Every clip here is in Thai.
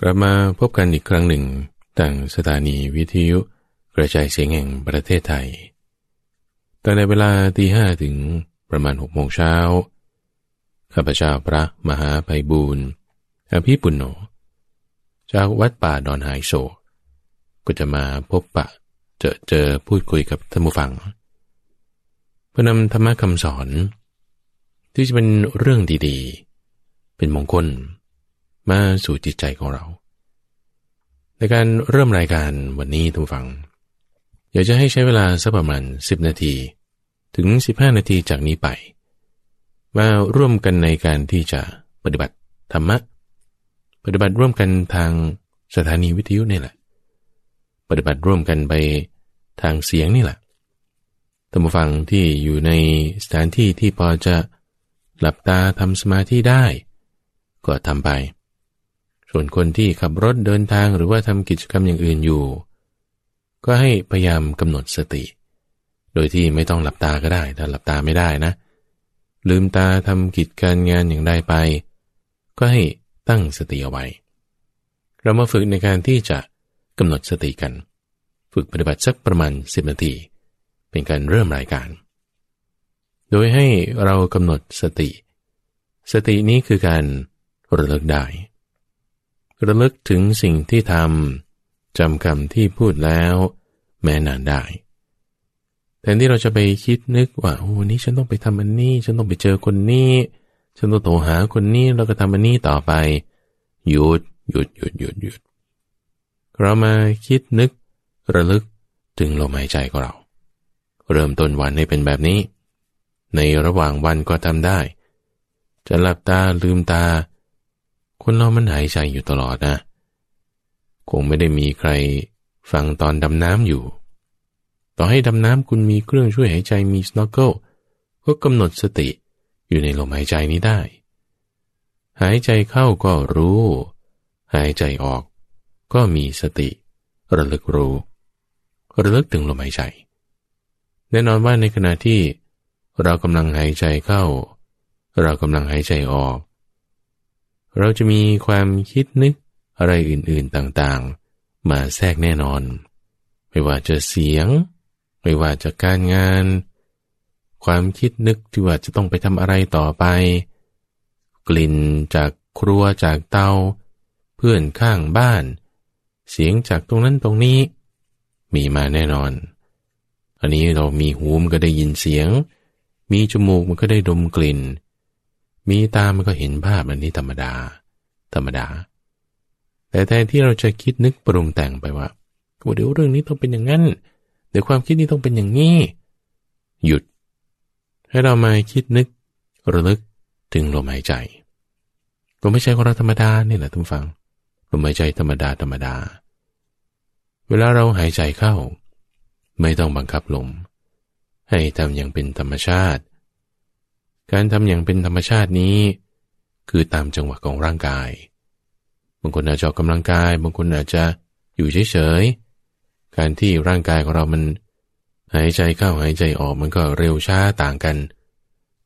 กลับมาพบกันอีกครั้งหนึ่งต่างสถานีวิทยุกระจายเสียงแห่งประเทศไทยตั้งในเวลาตีห้ถึงประมาณหกโมงเช้า ข้าพเจ้าพระมหาไพบูรณ์อภิปุณโญจากวัดป่าดอนหายโศกก็จะมาพบปะเจอเจอพูดคุยกับท่านผู้ฟังเพื่อนำธรรมะคำสอน ที่จะเป็นเรื่องดีๆ เป็นมงคล มาสู่จิตใจของเรา ในการเริ่มรายการวันนี้ทุกฝัง อยากจะให้ใช้เวลาสักประมาณ 10 นาที ถึง 15 นาทีจากนี้ไป มาร่วมกันในการที่จะปฏิบัติธรรมะ ปฏิบัติร่วมกันทางสถานีวิทยุนี่แหละ ปฏิบัติร่วมกันไปทางเสียงนี่แหละท่านผู้ฟังที่อยู่ในสถานที่ที่พอจะหลับตาทำสมาธิได้ ก็ทำไป ส่วนคนที่ขับรถเดินทางหรือว่าทำกิจกรรมอย่างอื่นอยู่ ก็ให้พยายามกำหนดสติ โดยที่ไม่ต้องหลับตาก็ได้ ถ้าหลับตาไม่ได้นะ ลืมตาทำกิจการงานอย่างใดไป ก็ให้ตั้งสติเอาไว้ เรามาฝึกในการที่จะกำหนดสติกัน ฝึกปฏิบัติสักประมาณ 10 นาที เป็นการเริ่มรายการ โดยให้เรากำหนดสติ สตินี้คือการระลึกได้ ระลึกถึงสิ่งที่ทำจำคำที่พูดแล้ว แม้นานได้แทนที่เราจะไปคิดนึกว่าโอ้วันนี้ฉันต้องไปทำอันนี้ ฉันต้องไปเจอคนนี้ ฉันต้องโทรหาคนนี้แล้วก็ทำอันนี้ต่อไป หยุดหยุดหยุดหยุดหยุดเรามาคิดนึก ระลึกถึงลมหายใจของเรา เริ่มต้นวันให้เป็นแบบนี้ ในระหว่างวันก็ทำได้ จะหลับตาลืมตา คนเรามันหายใจอยู่ตลอดนะ คงไม่ได้มีใครฟังตอนดำน้ำอยู่ ต่อให้ดำน้ำคุณมีเครื่องช่วยหายใจมี snorkel ก็กำหนดสติอยู่ในลมหายใจนี้ได้ หายใจเข้าก็รู้ หายใจออก ก็มีสติ ระลึกรู้ระลึกถึงลมหายใจ แน่นอนว่าในขณะที่เรากำลังหายใจเข้า เรากำลังหายใจออก เราจะมีความคิดนึกอะไรอื่นๆต่างๆ มาแทรกแน่นอน ไม่ว่าจะเสียง ไม่ว่าจะการงาน ความคิดนึกที่ว่าจะต้องไปทำอะไรต่อไป กลิ่นจากครัวจากเตา เพื่อนข้างบ้าน เสียงจากตรงนั้นตรงนี้ มีมาแน่นอน อันนี้เรามีหูมันก็ได้ยินเสียง มีจมูกมันก็ได้ดมกลิ่น มีตามันก็เห็นภาพอันนี้ธรรมดา ธรรมดา แต่แทนที่เราจะคิดนึกปรุงแต่งไปว่าเดี๋ยวเรื่องนี้ต้องเป็นอย่างนั้น เดี๋ยวความคิดนี้ต้องเป็นอย่างนี้ หยุด ให้เรามาคิดนึกระลึกถึงลมหายใจลมหายใจของเราธรรมดาเนี่แหละทุกฝังลมหายใจธรรมดาธรรมดา เวลาเราหายใจเข้า ไม่ต้องบังคับลม ให้ทำอย่างเป็นธรรมชาติ การทำอย่างเป็นธรรมชาตินี้ คือตามจังหวะของร่างกาย บางคนอาจจะออกกำลังกาย บางคนอาจจะอยู่เฉยๆ การที่ร่างกายของเรามัน หายใจเข้าหายใจออกมันก็เร็วช้าต่างกัน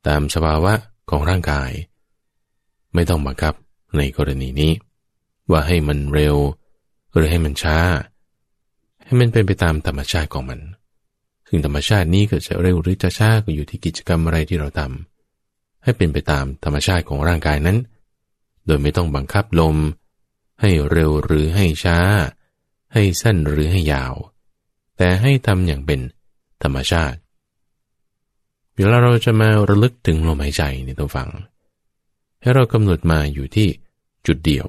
ตามสภาวะของร่างกาย ไม่ต้องบังคับในกรณีนี้ ว่าให้มันเร็ว หรือให้มันช้า ให้มันเป็นไปตามธรรมชาติของมันซึ่งธรรมชาตินี้ก็จะเร็วหรือจะช้าก็อยู่ที่กิจกรรมอะไรที่เราทำ ให้เป็นไปตามธรรมชาติของร่างกายนั้น โดยไม่ต้องบังคับลม ให้เร็วหรือให้ช้า ให้สั้นหรือให้ยาว แต่ให้ทำอย่างเป็นธรรมชาติ เวลาเราจะมาระลึกถึงลมหายใจในตัวฟัง ให้เรากำหนดมาอยู่ที่จุดเดียว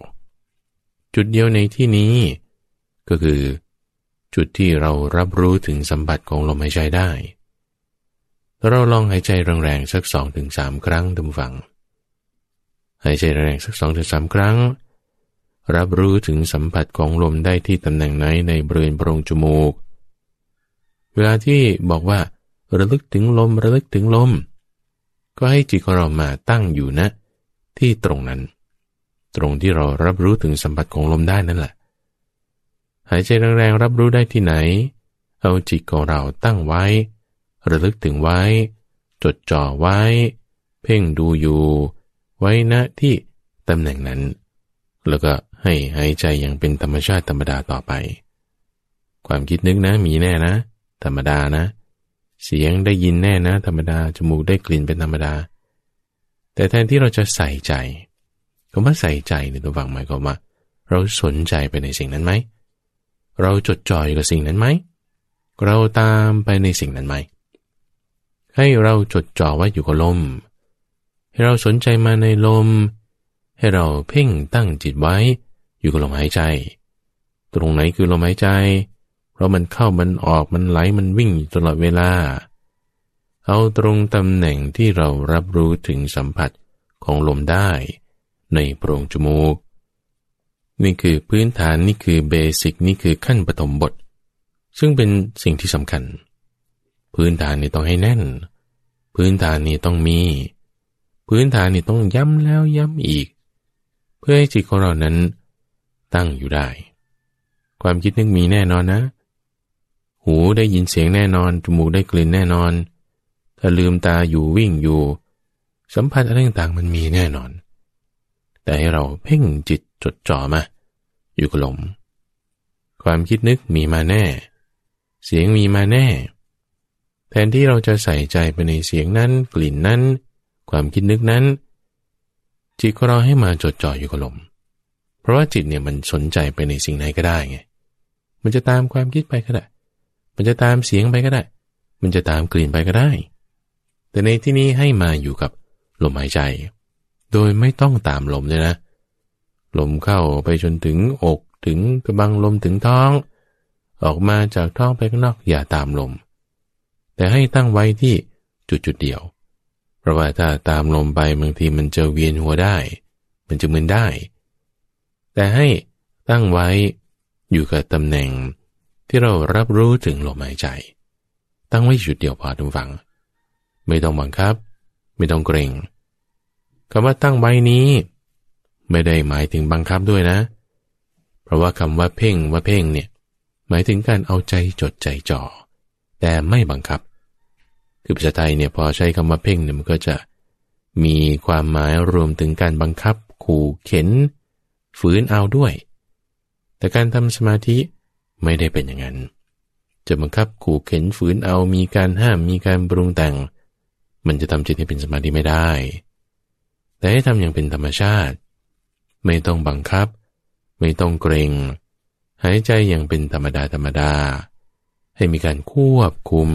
จุดเดียวในที่นี้ ก็คือ จุดที่เรารับรู้ถึงสัมผัสของลมหายใจได้ เราลองหายใจแรงๆสักสองถึงสามครั้งดูฟัง หายใจแรงสักสองถึงสามครั้ง รับรู้ถึงสัมผัสของลมได้ที่ตำแหน่งไหนในบริเวณโพรงจมูก เวลาที่บอกว่า ระลึกถึงลมระลึกถึงลม ก็ให้จิตของเรามาตั้งอยู่นะ ที่ตรงนั้น ตรงที่เรารับรู้ถึงสัมผัสของลมได้นั่นแหละ หายใจแรงๆรับรู้ได้ที่ไหน เอาจิตของเราตั้งไว้ ระลึกถึงไว้ จดจ่อไว้ เพ่งดูอยู่ ไว้ณที่ตำแหน่งนั้น แล้วก็ให้หายใจอย่างเป็นธรรมชาติธรรมดาต่อไป ความคิดนึกนะมีแน่นะ ธรรมดานะ เสียงได้ยินแน่นะ ธรรมดาจมูกได้กลิ่นเป็นธรรมดา แต่แทนที่เราจะใส่ใจคำว่าใส่ใจในตัวฝังหมายความว่า เราสนใจไปในสิ่งนั้นไหมเราจดจ่อยกับสิ่งนั้นไหม เราตามไปในสิ่งนั้นไหม ให้เราจดจ่อไว้อยู่กับลม ให้เราสนใจมาในลม ให้เราเพ่งตั้งจิตไว้ อยู่กับลมหายใจ ตรงไหนคือลมหายใจ เพราะมันเข้ามันออกมันไหลมันวิ่งตลอดเวลา เอาตรงตำแหน่งที่เรารับรู้ถึงสัมผัสของลมได้ในโพรงจมูก นี่คือพื้นฐานนี่คือเบสิกนี่คือขั้นปฐมบท ซึ่งเป็นสิ่งที่สำคัญ พื้นฐานนี่ต้องให้แน่น พื้นฐานนี่ต้องมี พื้นฐานนี่ต้องย้ำแล้วย้ำอีก เพื่อให้จิตของเรานั้นตั้งอยู่ได้ ความคิดนึกมีแน่นอนนะ หูได้ยินเสียงแน่นอน จมูกได้กลิ่นแน่นอน ถ้าลืมตาอยู่วิ่งอยู่ สัมผัสอะไรต่างๆมันมีแน่นอน แต่ให้เราเพ่งจิตจดจ่อมาอยู่กับลม ความคิดนึกมีมาแน่ เสียงมีมาแน่ แทนที่เราจะใส่ใจไปในเสียงนั้น กลิ่นนั้น ความคิดนึกนั้น จิตของเราให้มาจดจ่ออยู่กับลม เพราะว่าจิตเนี่ยมันสนใจไปในสิ่งไหนก็ได้ไง มันจะตามความคิดไปก็ได้ มันจะตามเสียงไปก็ได้ มันจะตามกลิ่นไปก็ได้ แต่ในที่นี้ให้มาอยู่กับลมหายใจ โดยไม่ต้องตามลมเลยนะ ลมเข้าไปจนถึงอกถึงกระบังลมถึงท้อง ออกมาจากท้องไปข้างนอกอย่าตามลม แต่ให้ตั้งไว้ที่จุดจุดเดียว เพราะว่าถ้าตามลมไปบางทีมันจะเวียนหัวได้ มันจะมึนได้ แต่ให้ตั้งไว้อยู่กับตำแหน่งที่เรารับรู้ถึงลมหายใจ ตั้งไว้จุดเดียวพอทุกฝัง ไม่ต้องบังคับ ไม่ต้องเกรงคำว่าตั้งไว้นี้ ไม่ได้หมายถึงบังคับด้วยนะ เพราะว่าคำว่าเพ่งว่าเพ่งเนี่ยหมายถึงการเอาใจจดใจจ่อแต่ไม่บังคับ คือภาษาไทยเนี่ยพอใช้คำว่าเพ่งเนี่ยมันก็จะมีความหมายรวมถึงการบังคับ ขู่เข็น ฝืนเอาด้วย แต่การทำสมาธิไม่ได้เป็นอย่างนั้น จะบังคับขู่เข็นฝืนเอามีการห้ามมีการปรุงแต่ง มันจะทำจิตให้เป็นสมาธิไม่ได้ แต่ให้ทำอย่างเป็นธรรมชาติ ไม่ต้องบังคับ ไม่ต้องเกรงหายใจอย่างเป็นธรรมดาธรรมดา ให้มีการควบคุม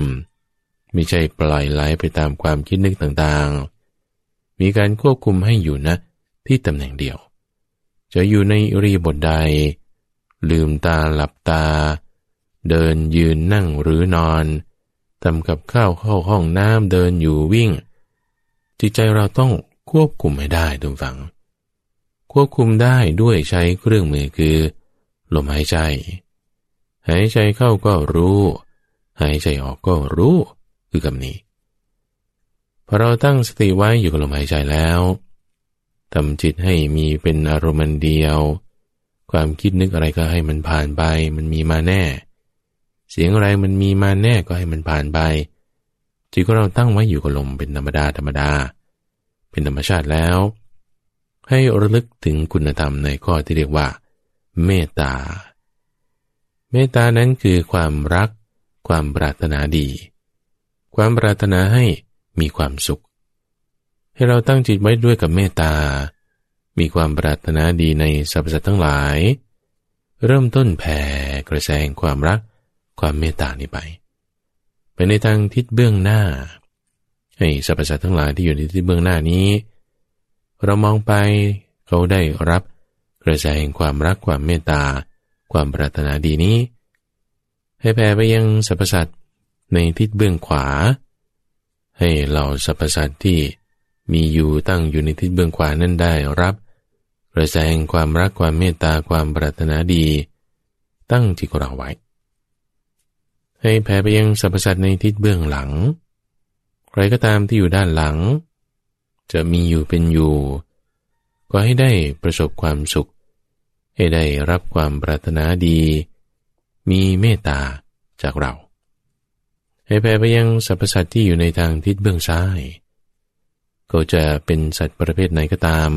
ไม่ใช่ปล่อยไหลไปตามความคิดนึกต่างๆ มีการควบคุมให้อยู่นะที่ตำแหน่งเดียว จะอยู่ในรีบทใด ลืมตาหลับตา เดินยืนนั่งหรือนอนทำกับข้าวเข้าห้องน้ำเดินอยู่วิ่ง จิตใจเราต้องควบคุมให้ได้ทุกฝัง ควบคุมได้ด้วยใช้เครื่องมือคือ ลมหายใจ หายใจเข้าก็รู้ หายใจออกก็รู้ คือคำนี้พอเราตั้งสติไว้อยู่กับลมหายใจแล้วทำจิตให้มีเป็นอารมณ์เดียว ความคิดนึกอะไรก็ให้มันผ่านไป มันมีมาแน่ เสียงอะไรมันมีมาแน่ก็ให้มันผ่านไป จิตของเราตั้งไว้อยู่กับลมเป็นธรรมดาธรรมดา เป็นธรรมชาติแล้ว ให้ระลึกถึงคุณธรรมในข้อที่เรียกว่า เมตตา เมตตานั้นคือความรัก ความปรารถนาดี ความปรารถนาให้มีความสุข ให้เราตั้งจิตไว้ด้วยกับเมตตา มีความปรารถนาดีในสรรพสัตว์ทั้งหลาย เริ่มต้นแผ่กระแสงความรัก ความเมตตานี้ไป ไปในทางทิศเบื้องหน้า ให้สรรพสัตว์ทั้งหลายที่อยู่ในทิศเบื้องหน้านี้ เรามองไปเขาได้รับกระแสแห่งความรักความเมตตา ความปรารถนาดีนี้ ให้แผ่ไปยังสรรพสัตว์ ในทิศเบื้องขวา ให้เหล่าสรรพสัตว์ที่มีอยู่ตั้งอยู่ในทิศเบื้องขวานั้นได้รับกระแสงความรักความเมตตาความปรารถนาดี ตั้งที่เราไว้ ให้แผ่ไปยังสรรพสัตว์ในทิศเบื้องหลัง ใครก็ตามที่อยู่ด้านหลัง จะมีอยู่เป็นอยู่ก็ให้ได้ประสบความสุข ให้ได้รับความปรารถนาดี มีเมตตาจากเรา ให้แผ่ไปยังสรรพสัตว์ที่อยู่ในทางทิศเบื้องซ้าย ก็จะเป็นสัตว์ประเภทไหนก็ตาม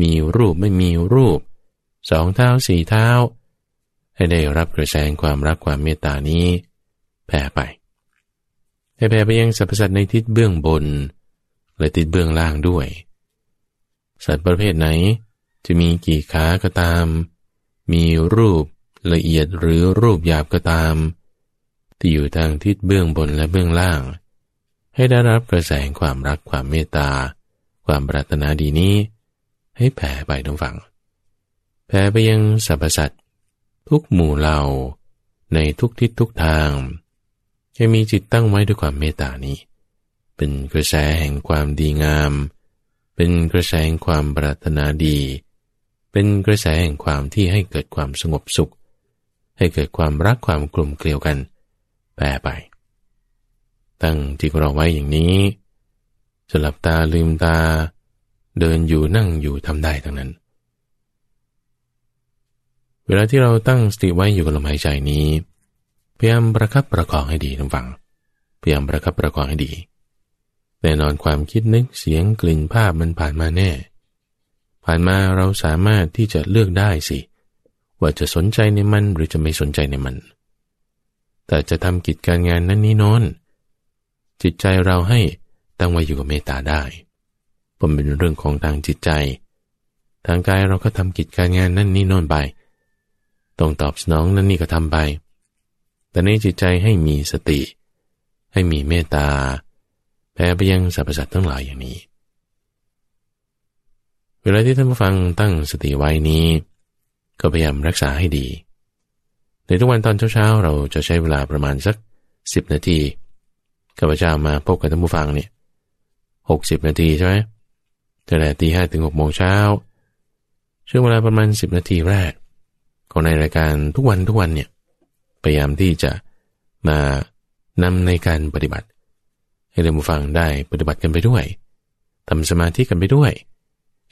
มีรูปไม่มีรูป สองเท้าสี่เท้า ให้ได้รับกระแสความรักความเมตตานี้แผ่ไป ให้แผ่ไปยังสรรพสัตว์ในทิศเบื้องบน และทิศเบื้องล่างด้วย สัตว์ประเภทไหนจะมีกี่ขาก็ตาม มีรูปละเอียดหรือรูปหยาบก็ตาม ที่อยู่ทางทิศเบื้องบนและเบื้องล่าง ให้ได้รับกระแสความรักความเมตตา ความปรารถนาดีนี้ ให้แผ่ไปทั้งฝั่งแผ่ไปยังสรรพสัตว์ทุกหมู่เหล่าในทุกทิศทุกทางให้มีจิตตั้งไว้ด้วยความเมตตานี้ เป็นกระแสแห่งความดีงาม เป็นกระแสแห่งความปรารถนาดี เป็นกระแสแห่งความที่ให้เกิดความสงบสุข ให้เกิดความรักความกลุ่มเกลียวกัน รไป ตั้งจิตเราไว้อย่างนี้จะหลับตาลืมตา เดินอยู่นั่งอยู่ทำได้ทั้งนั้น เวลาที่เราตั้งสติไว้อยู่กับลมหายใจนี้พยายามประคับประคองให้ดีทุกฝังพยายามประคับประคองให้ดีแน่นอนความคิดนึกเสียงกลิ่นภาพมันผ่านมาแน่ ผ่านมาเราสามารถที่จะเลือกได้สิ ว่าจะสนใจในมันหรือจะไม่สนใจในมัน แต่จะทำกิจการงานนั้นนี้นอนจิตใจเราให้ตั้งไว้อยู่กับเมตตาได้ผมเป็นเรื่องของทางจิตใจ ทางกายเราก็ทำกิจการงานนั่นนี่นอนไปต้องตอบสนองนั่นนี่ก็ทำไป แต่ในจิตใจให้มีสติ ให้มีเมตตาแผ่ไปยังสรรพสัตว์ทั้งหลายอย่างนี้ เวลาที่ท่านผู้ฟังตั้งสติไว้นี้ ก็พยายามรักษาให้ดี ในทุกวันตอนเช้าๆเราจะใช้เวลาประมาณสักสิบนาทีข้าพเจ้ามาพบกับท่านผู้ฟังเนี่ยหกสิบนาทีใช่ไหมตั้งแต่ตีห้ถึงหกโมงเช้าช่วงเวลาประมาณสิบนาทีแรกของในรายการทุกวันทุกวันเนี่ยพยายามที่จะมานำในการปฏิบัติ ให้เราผู้ฟังได้ปฏิบัติกันไปด้วยทำสมาธิกันไปด้วย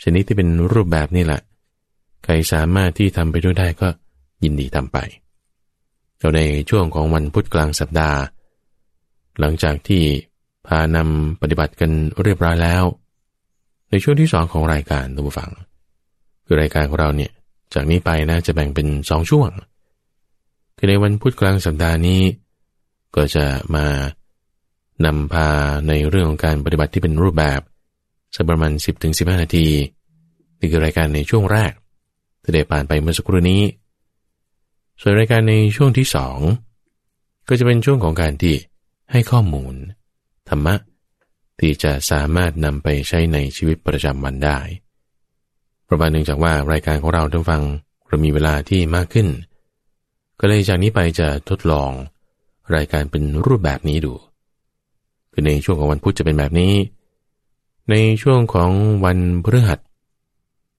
ชนิดที่เป็นรูปแบบนี่แหละ ใครสามารถที่ทำไปด้วยได้ก็ยินดีทำไป เราในช่วงของวันพุธกลางสัปดาห์ หลังจากที่พานำปฏิบัติกันเรียบร้อยแล้ว ในช่วงที่สองของรายการตัวฟัง คือรายการของเราเนี่ยจากนี้ไปนะจะแบ่งเป็นสองช่วง คือในวันพุธกลางสัปดาห์นี้ ก็จะมานำพาในเรื่องของการปฏิบัติที่เป็นรูปแบบสักประมาณ 10-15 นาทีนี่คือรายการในช่วงแรกที่ได้ผ่านไปเมื่อสักครู่นี้ ส่วนรายการในช่วงที่สองก็จะเป็นช่วงของการที่ให้ข้อมูล ธรรมะ ที่จะสามารถนำไปใช้ในชีวิตประจำวันได้ ประมาณหนึ่งจากว่ารายการของเราท่านฟังเรามีเวลาที่มากขึ้น ก็เลยจากนี้ไปจะทดลอง รายการเป็นรูปแบบนี้ดู คือในช่วงของวันพุธจะเป็นแบบนี้ ในช่วงของวันพฤหัส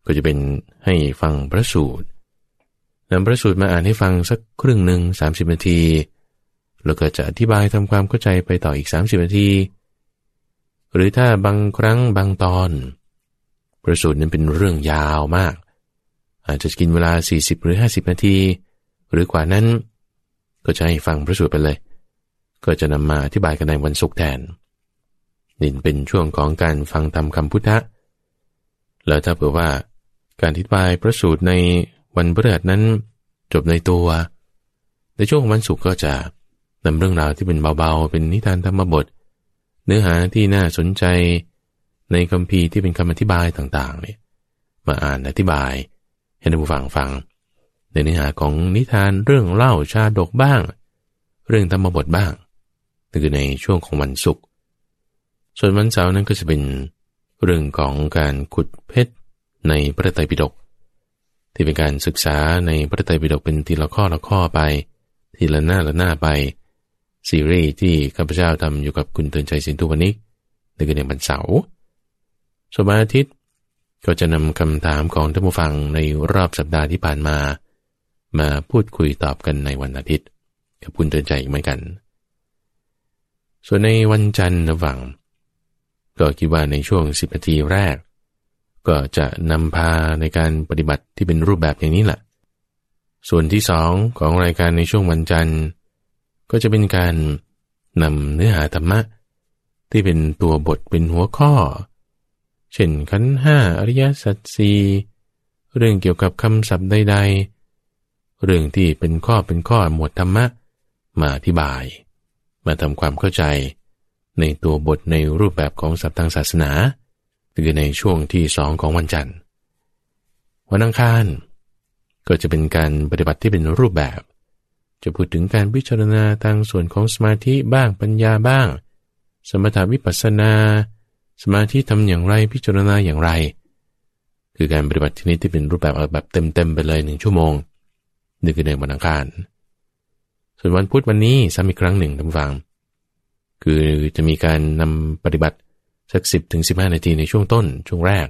ก็จะเป็นให้ฟังพระสูตร นำพระสูตรมาอ่านให้ฟังสักครึ่งหนึ่ง30 นาที แล้วก็จะอธิบายทำความเข้าใจไปต่ออีก 30 นาที หรือถ้าบางครั้งบางตอน พระสูตรนั้นเป็นเรื่องยาวมาก อาจจะกินเวลา 40 หรือ 50 นาที หรือกว่านั้น ก็จะให้ฟังพระสูตรไปเลย ก็จะนำมาอธิบายกันในวันศุกร์แทนนี่เป็นช่วงของการฟังธรรมคำพุทธะแล้วถ้าเผื่อว่าการอธิบายพระสูตรใน วันพฤหัสนั้นจบในตัว ในช่วงวันศุกร์ก็จะนำเรื่องราวที่เป็นเบาๆ เป็นนิทานธรรมบท เนื้อหาที่น่าสนใจในคำพีที่เป็นคำอธิบายต่างๆเนี่ยมาอ่านอธิบาย ให้ท่านผู้ฟังฟัง ในเนื้อหาของนิทานเรื่องเล่าชาดกบ้าง เรื่องธรรมบทบ้างนั่นคือในช่วงของวันศุกร์ส่วนวันเสาร์นั้นก็จะเป็นเรื่องของการขุดเพชรในพระไตรปิฎก ที่เป็นการศึกษาในพระไตรปิฎกเป็นทีละข้อละข้อไป ทีละหน้าละหน้าไป ซีรีส์ที่ข้าพเจ้าทำอยู่กับคุณเตือนใจสินทุวันิกนั่นคือในวันเสาร์ส่วนอาทิตย์ก็จะนำคำถามของท่านผู้ฟังในรอบสัปดาห์ที่ผ่านมา มาพูดคุยตอบกันในวันอาทิตย์ กับคุณเตือนใจอีกเหมือนกัน ส่วนในวันจันทร์ระหว่างก็คิดว่าในช่วงสิบนาทีแรก ก็จะนำพาในการปฏิบัติที่เป็นรูปแบบอย่างนี้แหละ ส่วนที่สองของรายการในช่วงวันจันทร์ ก็จะเป็นการนำเนื้อหาธรรมะ ที่เป็นตัวบทเป็นหัวข้อ เช่นขันห้าอริยสัจสีเรื่องเกี่ยวกับคำศัพท์ใดๆ เรื่องที่เป็นข้อเป็นข้อหมวดธรรมะ มาอธิบาย มาทำความเข้าใจ ในตัวบทในรูปแบบของศัพท์ทางศาสนา คือในช่วงที่สองของวันจันทร์ วันอังคารก็จะเป็นการปฏิบัติที่เป็นรูปแบบ จะพูดถึงการพิจารณาทางส่วนของสมาธิบ้างปัญญาบ้าง สมถาวิปัสสนา สมาธิทำอย่างไรพิจารณาอย่างไร คือการปฏิบัติที่นี้ที่เป็นรูปแบบแบบเต็มๆไปเลยหนึ่งชั่วโมงนี่คือในวันอังคารส่วนวันพุธวันนี้ซ้ำอีกครั้งหนึ่งท่านฟัง คือจะมีการนำปฏิบัติ สักสิบถึงสิบห้านาทีในช่วงต้นช่วงแรก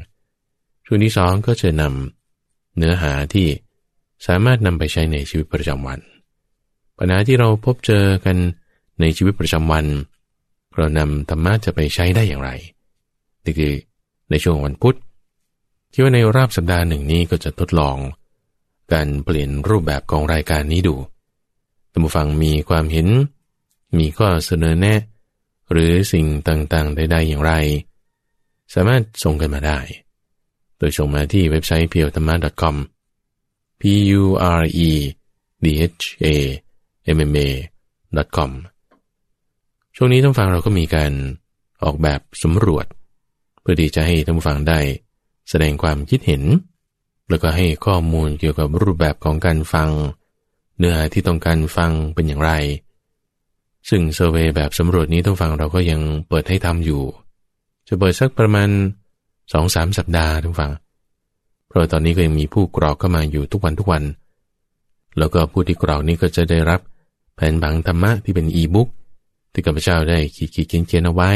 ช่วงที่สองก็จะนำเนื้อหาที่สามารถนำไปใช้ในชีวิตประจำวัน ปัญหาที่เราพบเจอกันในชีวิตประจำวัน เรานำธรรมะจะไปใช้ได้อย่างไรนี่คือในช่วงวันพุธคิดว่าในรอบสัปดาห์หนึ่งนี้ก็จะทดลอง การเปลี่ยนรูปแบบของรายการนี้ดูท่านผู้ฟังมีความเห็น มีข้อเสนอแนะ หรือสิ่งต่างๆใดๆอย่างไร สามารถส่งกันมาได้ โดยส่งมาที่เว็บไซต์ p พียวธรรมะ .com p u r e d h a m m a com ช่วงนี้ท่านฟังเราก็มีการออกแบบสำรวจ เพื่อที่จะให้ท่านฟังได้ แสดงความคิดเห็น แล้วก็ให้ข้อมูลเกี่ยวกับรูปแบบของการฟัง เนื้อที่ต้องการฟังเป็นอย่างไร ซึ่งเซอร์เวยแบบสำรวจนี้ท่านฟังเราก็ยังเปิดให้ทำอยู่ จะเปิดสักประมาณสองสามสัปดาห์ท่านฟัง เพราะตอนนี้ก็ยังมีผู้กรอกเข้ามาอยู่ทุกวันทุกวัน แล้วก็ผู้ที่กรอกนี้ก็จะได้รับแผ่นบังธรรมะที่เป็นอีบุ๊กที่กัปพเจ้าได้ขีดขีดเขียนเอาไว้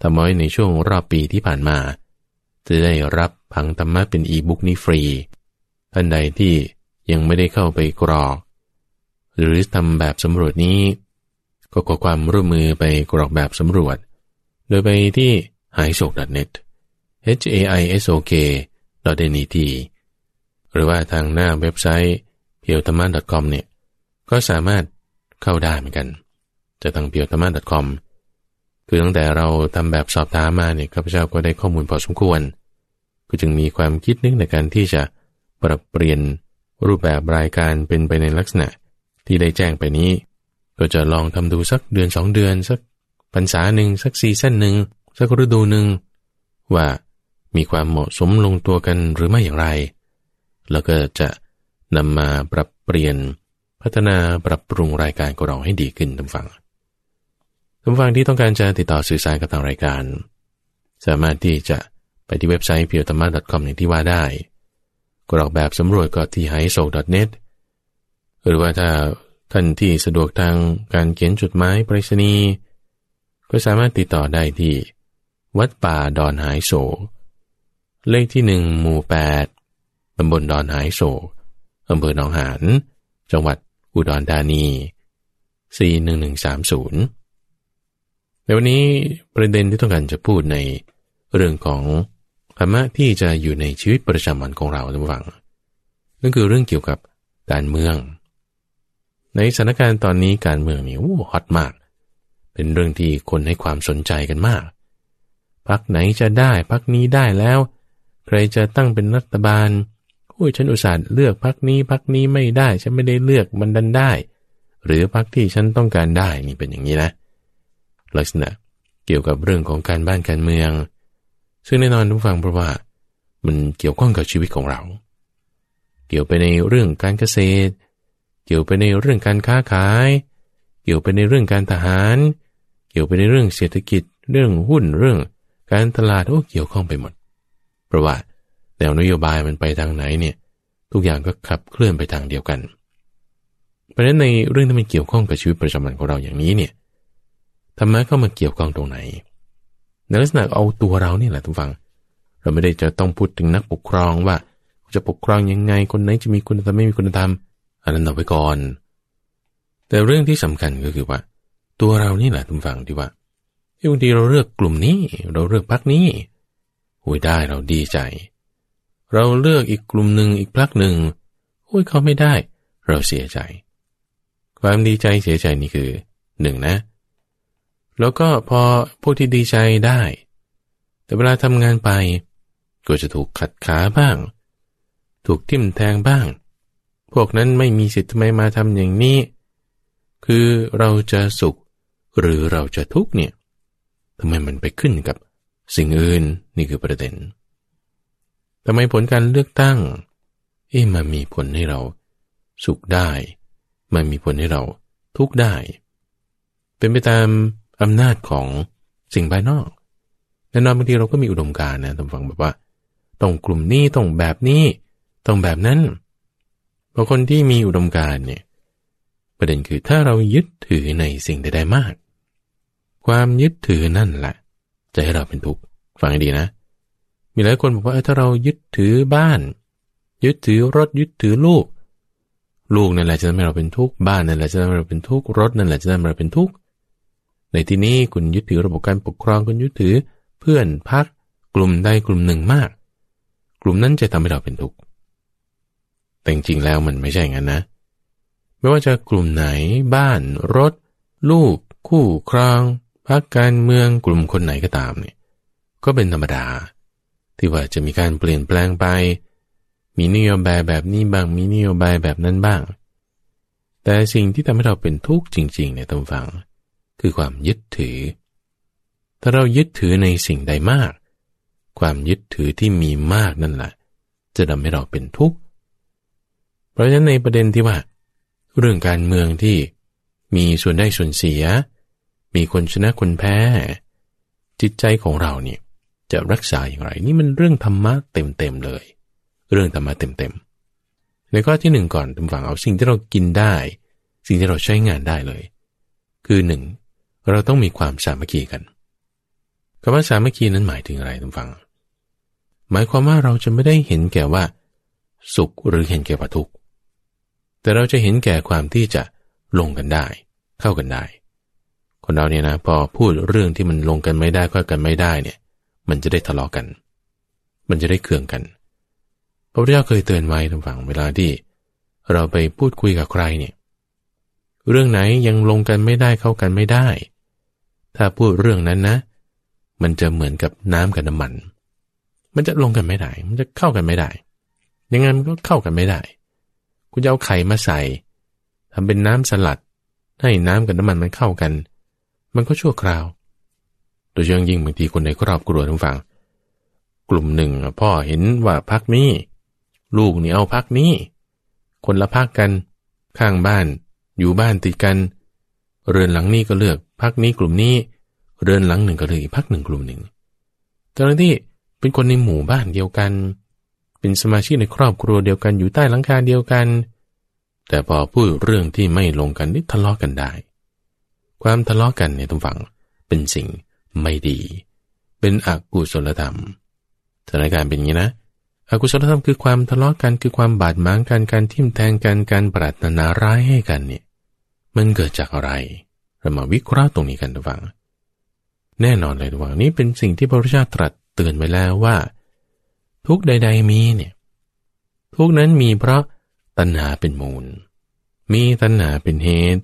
ทำไว้ในช่วงรอบปีที่ผ่านมา จะได้รับพังธรรมะเป็นอีบุ๊กนี้ฟรี ท่านใดที่ยังไม่ได้เข้าไปกรอก หรือทำแบบสำรวจนี้ ก็ขอความร่วมมือไปกรอกแบบสำรวจ โดยไปที่ h i s o k net h a i s o k .net หรือว่าทางหน้าเว็บไซต์ piotama.com เนี่ย ก็สามารถเข้าได้เหมือนกัน จะทาง piotama.com คือตั้งแต่เราทำแบบสอบถามมาเนี่ยข้าพเจ้าก็ได้ข้อมูลพอสมควร ก็จึงมีความคิดนึกในการที่จะปรับเปลี่ยนรูปแบบรายการเป็นไปในลักษณะที่ได้แจ้งไปนี้ ก็จะลองทำดูสักเดือนสองเดือน สักพรรษาหนึ่งสักซีซั่นหนึ่งสักฤดูหนึ่งว่ามีความเหมาะสมลงตัวกันหรือไม่อย่างไร แล้วก็จะนำมาปรับเปลี่ยนพัฒนาปรับปรุงรายการของเราให้ดีขึ้นทุกฝั่งทุกฝั่งที่ต้องการจะติดต่อสื่อสารกับทางรายการ สามารถที่จะไปที่เว็บไซต์ p i o t a m a c o m อย่างที่ว่าได้กรอกแบบสำรวจก็ที่ h i s o n e t หรือว่าถ้า ท่านที่สะดวกทางการเขียนจดหมายไปรษณีย์ก็สามารถติดต่อได้ที่ วัดป่าดอนหายโศเลขที่หนึ่งหมู่แปดตำบลดอนหายโศกอำเภอหนองหาน จังหวัดอุดรธานี 41130 ในวันนี้ประเด็นที่ต้องการจะพูดในเรื่องของธรรมะที่จะอยู่ในชีวิตประจำวันของเราทุกฝัง นั่นคือเรื่องเกี่ยวกับการเมือง ในสถานการณ์ตอนนี้การเมืองนี่โอ้ฮอตมาก เป็นเรื่องที่คนให้ความสนใจกันมาก พักไหนจะได้พักนี้ได้แล้ว ใครจะตั้งเป็นรัฐบาลโอ้ยฉันอุตส่าห์เลือกพักนี้พักนี้ไม่ได้ ฉันไม่ได้เลือกมันดันได้ หรือพักที่ฉันต้องการได้นี่เป็นอย่างนี้นะ ลักษณะเกี่ยวกับเรื่องของการบ้านการเมือง ซึ่งแน่นอนทุกฟังเพราะว่า มันเกี่ยวข้องกับชีวิตของเรา เกี่ยวไปในเรื่องการเกษตร เกี่ยวไปในเรื่องการค้าขาย เกี่ยวไปในเรื่องการทหาร เกี่ยวไปในเรื่องเศรษฐกิจ เรื่องหุ้นเรื่อง การตลาดโอ้เกี่ยวข้องไปหมด เพราะว่าแนวนโยบายมันไปทางไหนเนี่ยทุกอย่างก็ขับเคลื่อนไปทางเดียวกัน เพราะฉะนั้นในเรื่องที่มันเกี่ยวข้องกับชีวิตประจำวันของเราอย่างนี้เนี่ยธรรมะเข้ามาเกี่ยวข้องตรงไหน ในลักษณะเอาตัวเรานี่แหละทุกฝัง เราไม่ได้จะต้องพูดถึงนักปกครองว่าจะปกครองยังไงคนไหนจะมีคุณธรรมไม่มีคุณธรรม อันนั้นเอาไว้ก่อน แต่เรื่องที่สำคัญก็คือว่า ตัวเรานี่แหละทุกฝั่งที่ว่าบางทีเราเลือกกลุ่มนี้ เราเลือกพรรคนี้อุ้ยได้เราดีใจ เราเลือกอีกกลุ่มหนึ่งอีกพรรคหนึ่งอุ้ยเขาไม่ได้ เราเสียใจ ความดีใจเสียใจนี่คือหนึ่งนะ แล้วก็พอพวกที่ดีใจได้ แต่เวลาทำงานไป ก็จะถูกขัดขาบ้าง ถูกทิ่มแทงบ้าง วกนั้นไม่มีสิทธิ์ทำไมมาทำอย่างนี้ คือเราจะสุขหรือเราจะทุกข์เนี่ยทำไมมันไปขึ้นกับสิ่งอื่นนี่คือประเด็นทำไมผลการเลือกตั้ง เอ๊ะมันมีผลให้เราสุขได้ มันมีผลให้เราทุกข์ได้ เป็นไปตามอำนาจของสิ่งภายนอกแน่นอนบางทีเราก็มีอุดมการณ์นะท่านฟังแบบว่า ต้องกลุ่มนี้ต้องแบบนี้ ต้องแบบนั้น บางคนที่มีอุดมการณ์เนี่ยประเด็นคือถ้าเรายึดถือในสิ่งใดๆมาก ความยึดถือนั่นแหละจะให้เราเป็นทุกข์ฟังให้ดีนะ มีหลายคนบอกว่าถ้าเรายึดถือบ้าน ยึดถือรถยึดถือลูก ลูกนั่นแหละจะทำให้เราเป็นทุกข์บ้านนั่นแหละจะทำให้เราเป็นทุกข์รถนั่นแหละจะทำให้เราเป็นทุกข์ในที่นี้คุณยึดถือระบบการปกครองคุณยึดถือ เพื่อนพักกลุ่มใดกลุ่มหนึ่งมาก กลุ่มนั้นจะทำให้เราเป็นทุกข์ แต่จริงแล้วมันไม่ใช่งั้นนะ ไม่ว่าจะกลุ่มไหน บ้าน รถ ลูก คู่ครองพักการเมืองกลุ่มคนไหนก็ตามเนี่ย ก็เป็นธรรมดา ที่ว่าจะมีการเปลี่ยนแปลงไป มีนโยบายแบบนี้บ้าง มีนโยบายแบบนั้นบ้าง แต่สิ่งที่ทำให้เราเป็นทุกข์จริงๆเนี่ยต้องฟัง คือความยึดถือ ถ้าเรายึดถือในสิ่งใดมาก ความยึดถือที่มีมากนั่นแหละจะทำให้เราเป็นทุกข์ เพราะฉะนั้นในประเด็นที่ว่า เรื่องการเมืองที่มีส่วนได้ส่วนเสีย มีคนชนะคนแพ้ จิตใจของเราเนี่ยจะรักษาอย่างไร นี่มันเรื่องธรรมะเต็มๆเลย เรื่องธรรมะเต็มๆในข้อที่หนึ่งก่อนทำฝังเอาสิ่งที่เรากินได้ สิ่งที่เราใช้งานได้เลย คือหนึ่งเราต้องมีความสามัคคีกันคำว่าสามัคคีนั้นหมายถึงอะไรทุกฝัง หมายความว่าเราจะไม่ได้เห็นแก่ว่า สุขหรือเห็นแก่ว่าทุกข์ แต่เราจะเห็นแก่ความที่จะลงกันได้ เข้ากันได้ คนเราเนี่ยนะพอพูดเรื่องที่มันลงกันไม่ได้เข้ากันไม่ได้เนี่ย มันจะได้ทะเลาะกัน มันจะได้เคืองกันพระพุทธเจ้าเคยเตือนไว้ทางฝั่งเวลาที่ เราไปพูดคุยกับใครเนี่ย เรื่องไหนยังลงกันไม่ได้เข้ากันไม่ได้ ถ้าพูดเรื่องนั้นนะ มันจะเหมือนกับน้ำกับน้ำมัน มันจะลงกันไม่ได้ มันจะเข้ากันไม่ได้ยังไงมันก็เข้ากันไม่ได้ คุณจะเอาไข่มาใส่ทำเป็นน้ำสลัด ให้น้ำกับน้ำมันมันเข้ากัน มันก็ชั่วคราว โดยเฉพาะยิ่งบางทีคนในครอบครัวทั้งฝั่งกลุ่มหนึ่งพ่อเห็นว่าพักนี้ลูกนี่เอาพักนี้ คนละพักกัน ข้างบ้าน อยู่บ้านติดกัน เรือนหลังนี้ก็เลือกพักนี้กลุ่มนี้ เรือนหลังหนึ่งก็เลยอีกพักหนึ่งกลุ่มหนึ่งตอนที่เป็นคนในหมู่บ้านเดียวกันเป็นสมาชิกในครอบครัวเดียวกันอยู่ใต้หลังคาเดียวกัน แต่พอพูดเรื่องที่ไม่ลงกันนี่ทะเลาะกันได้ ความทะเลาะกันเนี่ยต้องฟังเป็นสิ่งไม่ดี เป็นอกุศลธรรมสถานการณ์เป็นอย่างนี้นะอกุศลธรรมคือความทะเลาะกันคือความบาดหมางกันการทิ่มแทงกันการปรารถนาร้ายให้กันเนี่ยมันเกิดจากอะไร เรามาวิเคราะห์ตรงนี้กันทุกฝังแน่นอนเลยทุกฝังนี้เป็นสิ่งที่พระพุทธเจ้าตรัสเตือนไว้แล้วว่า ทุกใด ๆ มีเนี่ย ทุกนั้นมีเพราะตัณหาเป็นมูล มีตัณหาเป็นเหตุ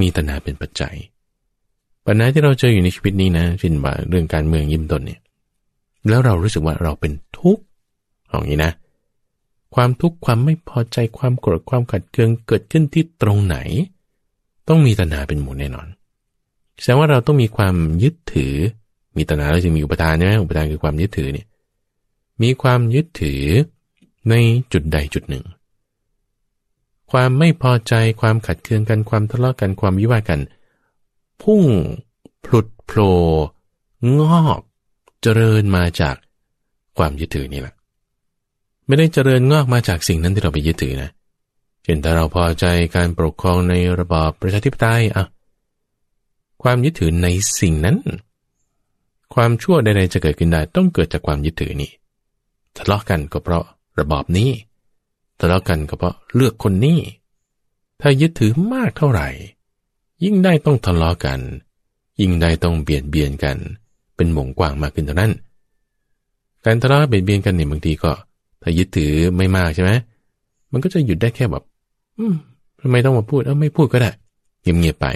มีตัณหาเป็นปัจจัย ปัญหาที่เราเจออยู่ในชีวิตนี้นะเช่นว่าเรื่องการเมืองยิ้มต้นเนี่ย แล้วเรารู้สึกว่าเราเป็นทุกข์อย่างนี้นะ ความทุกข์ความไม่พอใจความโกรธความขัดเคืองเกิดขึ้นที่ตรงไหน ต้องมีตัณหาเป็นมูลแน่นอน แสดงว่าเราต้องมีความยึดถือ มีตัณหาแล้วจึงมีอุปทานใช่ไหมอุปทานคือความยึดถือเนี่ย มีความยึดถือในจุดใดจุดหนึ่ง ความไม่พอใจความขัดเคืองกันความทะเลาะกันความวิวาทกัน พุ่งพลุดโผล่งอกเจริญมาจากความยึดถือนี่แหละ ไม่ได้เจริญงอกมาจากสิ่งนั้นที่เราไปยึดถือนะเช่นถ้าเราพอใจการปกครองในระบอบประชาธิปไตยอะความยึดถือในสิ่งนั้น ความชั่วใดๆจะเกิดขึ้นได้ต้องเกิดจากความยึดถือนี่ ทะเลาะกันก็เพราะระบอบนี้ ทะเลาะกันก็เพราะเลือกคนนี้ ถ้ายึดถือมากเท่าไหร่ ยิ่งได้ต้องทะเลาะกัน ยิ่งได้ต้องเบียดเบียนกัน เป็นหม่งกว้างมากขึ้นเท่านั้น การทะเลาะเบียดเบียนกันเนี่ยบางทีก็ ถ้ายึดถือไม่มากใช่ไหมมันก็จะหยุดได้แค่แบบ อืมทำไมต้องมาพูดเออไม่พูดก็ได้เงียบๆไป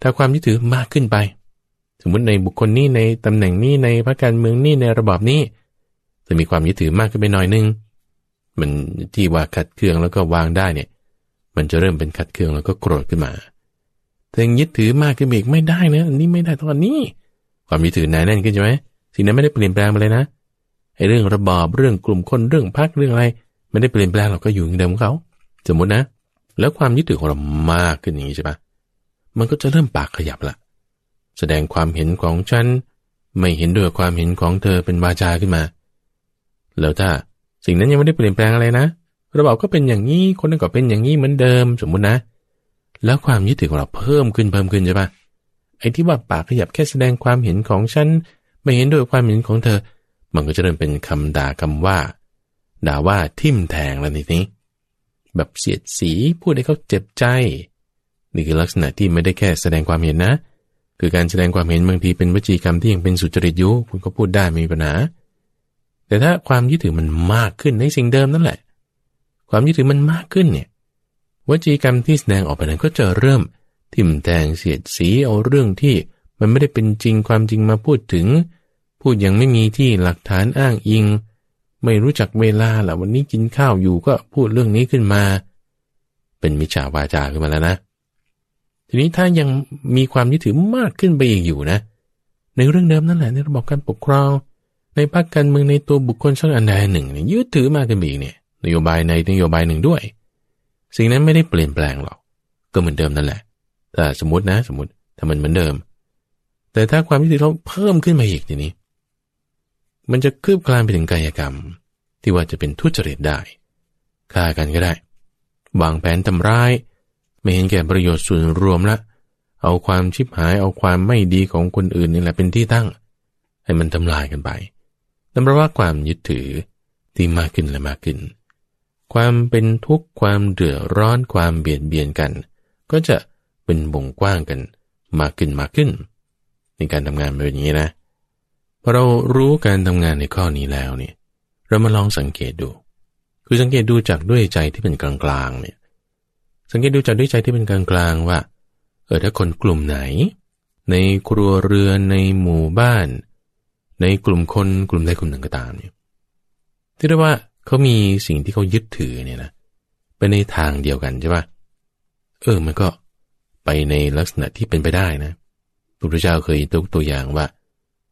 ถ้าความยึดถือมากขึ้นไป สมมติในบุคคลนี้ในตำแหน่งนี้ในพรรคการเมืองนี้ในระบอบนี้ จะมีความยึดถือมากขึ้นไปหน่อยนึง มันที่ว่าขัดเคืองแล้วก็วางได้เนี่ย มันจะเริ่มเป็นขัดเคืองแล้วก็โกรธขึ้นมาแต่ยังยึดถือมากขึ้นอีกไม่ได้นะอันนี้ไม่ได้ตอนนี้ ความยึดถือหนาแน่นขึ้นใช่ไหมสิ่งนั้นไม่ได้เปลี่ยนแปลงไปเลยนะไอ้เรื่องระบอบเรื่องกลุ่มคนเรื่องพักเรื่องอะไรไม่ได้เปลี่ยนแปลงเราก็อยู่อย่างเดิมของเขา สมมตินะ แล้วความยึดถือของเรามากขึ้นอย่างนี้ใช่ปะมันก็จะเริ่มปากขยับละแสดงความเห็นของฉัน ไม่เห็นด้วยความเห็นของเธอเป็นวาจาขึ้นมา แล้วถ้าสิ่งนั้นยังไม่ได้เปลี่ยนแปลงอะไรนะ ระบอบก็เป็นอย่างนี้ คนนั้นก็เป็นอย่างนี้เหมือนเดิมสมมุตินะ แล้วความยึดถือของเราเพิ่มขึ้นเพิ่มขึ้นใช่ปะไอ้ที่ว่าปากขยับแค่แสดงความเห็นของฉัน ไม่เห็นด้วยความเห็นของเธอ มันก็จะเริ่มเป็นคำด่าคำว่า ด่าว่าทิมแทงแล้วทีนี้ แบบเสียดสีพูดให้เขาเจ็บใจ นี่คือลักษณะที่ไม่ได้แค่แสดงความเห็นนะ คือการแสดงความเห็นบางทีเป็นวจีกรรมที่ยังเป็นสุจริตอยู่คุณก็พูดได้ไม่มีปัญหา แต่ถ้าความยึดถือมันมากขึ้นในสิ่งเดิมนั่นแหละ ความยึดถือมันมากขึ้นเนี่ยวจีกรรมที่แสดงออกไปนั้นก็จะเริ่ม ทิมแทงเสียดสีเอาเรื่องที่มันไม่ได้เป็นจริงความจริงมาพูดถึง พูดยังไม่มีที่หลักฐานอ้างอิง ไม่รู้จักเวลาแหละวันนี้กินข้าวอยู่ก็พูดเรื่องนี้ขึ้นมา เป็นมิจฉาวาจาขึ้นมาแล้วนะ ทีนี้ถ้ายังมีความยึดถือมากขึ้นไปอีกอยู่นะ ในเรื่องเดิมนั่นแหละในระบบการปกครอง ในพรรคการเมืองในตัวบุคคลสักอันใดหนึ่งยึดถือมากขึ้นไปอีกเนี่ยนโยบายในนโยบายหนึ่งด้วย สิ่งนั้นไม่ได้เปลี่ยนแปลงหรอก ก็เหมือนเดิมนั่นแหละแต่สมมตินะ สมมติถ้ามันเหมือนเดิม แต่ถ้าความยึดถือเขาเพิ่มขึ้นมาอีกทีนี้ มันจะคืบคลานไปถึงกายกรรม ที่ว่าจะเป็นทุจริตได้ฆ่ากันก็ได้วางแผนทำร้าย ไม่เห็นแก่ประโยชน์ส่วนรวมละเอาความชิบหายเอาความไม่ดีของคนอื่นนี่แหละเป็นที่ตั้ง ให้มันทำลายกันไป นั่นแปลว่าความยึดถือที่มากขึ้นและมากขึ้น ความเป็นทุกข์ความเดือดร้อนความเบียดเบียนกัน ก็จะเป็นวงกว้างกันมากขึ้นมากขึ้น ในการทำงานเป็นอย่างนี้นะพอเรารู้การทำงานในข้อนี้แล้วเนี่ย เรามาลองสังเกตดู คือสังเกตดูจากด้วยใจที่เป็นกลางๆเนี่ย สังเกตดูจากด้วยใจที่เป็นกลางๆว่า เออถ้าคนกลุ่มไหน ในครัวเรือนในหมู่บ้าน ในกลุ่มคนกลุ่มใดกลุ่มหนึ่งก็ตามเนี่ยที่เรียกว่าเขามีสิ่งที่เขายึดถือเนี่ยนะเป็นในทางเดียวกันใช่ปะเออมันก็ไปในลักษณะที่เป็นไปได้นะพระพุทธเจ้าเคยยกตัวอย่างว่า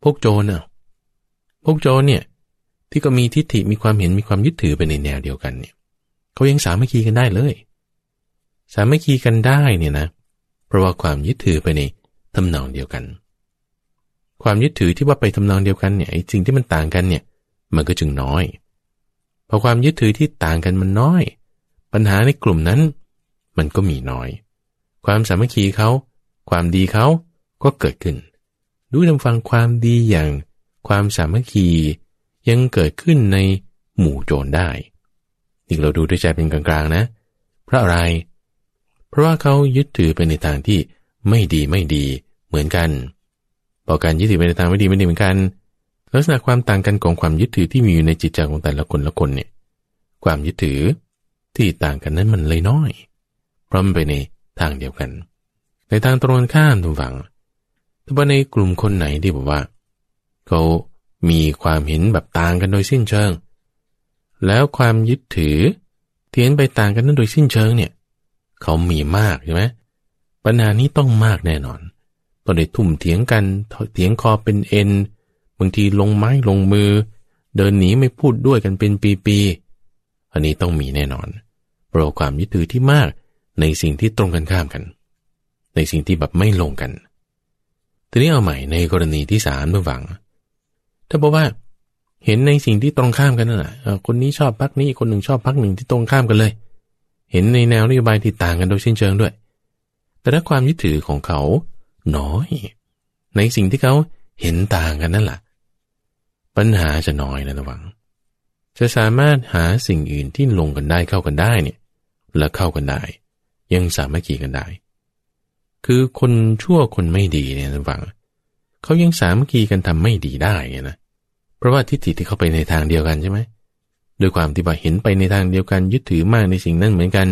พวกโจรน่ะพวกโจรเนี่ยที่ก็มีทิฏฐิมีความเห็นมีความยึดถือไปในแนวเดียวกันเนี่ยเขายังสามัคคีกันได้เลย สามัคคีกันได้เนี่ยนะ เพราะว่าความยึดถือไปในทำนองเดียวกัน ความยึดถือที่ว่าไปทำนองเดียวกันเนี่ยสิ่งที่มันต่างกันเนี่ย มันก็จึงน้อย พอความยึดถือที่ต่างกันมันน้อย ปัญหาในกลุ่มนั้น มันก็มีน้อย ความสามัคคีเขาความดีเขาก็เกิดขึ้น ดูทำฟังความดีอย่างความสามัคคียังเกิดขึ้นในหมู่โจรได้นี่เราดูด้วยใจเป็นกลางๆนะ เพราะอะไร เพราะว่าเขายึดถือไปในทางที่ไม่ดีไม่ดีเหมือนกัน พอการยึดถือไปในทางไม่ดีไม่ดีเหมือนกัน ลักษณะความต่างกันของความยึดถือที่มีอยู่ในจิตใจของแต่ละคนละคนเนี่ย ความยึดถือที่ต่างกันนั้นมันเลยน้อย เพราะมันไปในทางเดียวกัน ในทางตรงกันข้ามทุกฝั่งแต่ว่าในกลุ่มคนไหนที่บอกว่า เขามีความเห็นแบบต่างกันโดยสิ้นเชิง แล้วความยึดถือเทียนไปต่างกันนั้นโดยสิ้นเชิงเนี่ย เขามีมากใช่ไหมปัญหานี้ต้องมากแน่นอน ตอนได้ทุ่มเถียงกันเถียงคอเป็นเอ็นบางทีลงไม้ลงมือ เดินหนีไม่พูดด้วยกันเป็นปีๆอันนี้ต้องมีแน่นอนเพราะความยึดถือที่มากในสิ่งที่ตรงกันข้ามกัน ในสิ่งที่แบบไม่ลงกัน ทีนี้เอาใหม่ในกรณีที่สามเพื่อฟัง ถ้าบอกว่าเห็นในสิ่งที่ตรงข้ามกันนั่นแหละคนนี้ชอบพักนี้คนหนึ่งชอบพักหนึ่งที่ตรงข้ามกันเลย เห็นในแนวนโยบายที่ต่างกันโดยสิ้นเชิงด้วย แต่ถ้าความยึดถือของเขา น้อย ในสิ่งที่เขาเห็นต่างกันนั่นแหละปัญหาจะน้อยนะระวัง จะสามารถหาสิ่งอื่นที่ลงกันได้เข้ากันได้เนี่ยและเข้ากันได้ ยังสามารถขี่กันได้ คือคนชั่วคนไม่ดีเนี่ยท่านฟังเขายังสามัคคีกันทำไม่ดีได้เนี่ยนะเพราะว่าทิฏฐิที่เขาไปในทางเดียวกันใช่ไหมโดยความที่ว่าเห็นไปในทางเดียวกันยึดถือมากในสิ่งนั้นเหมือนกัน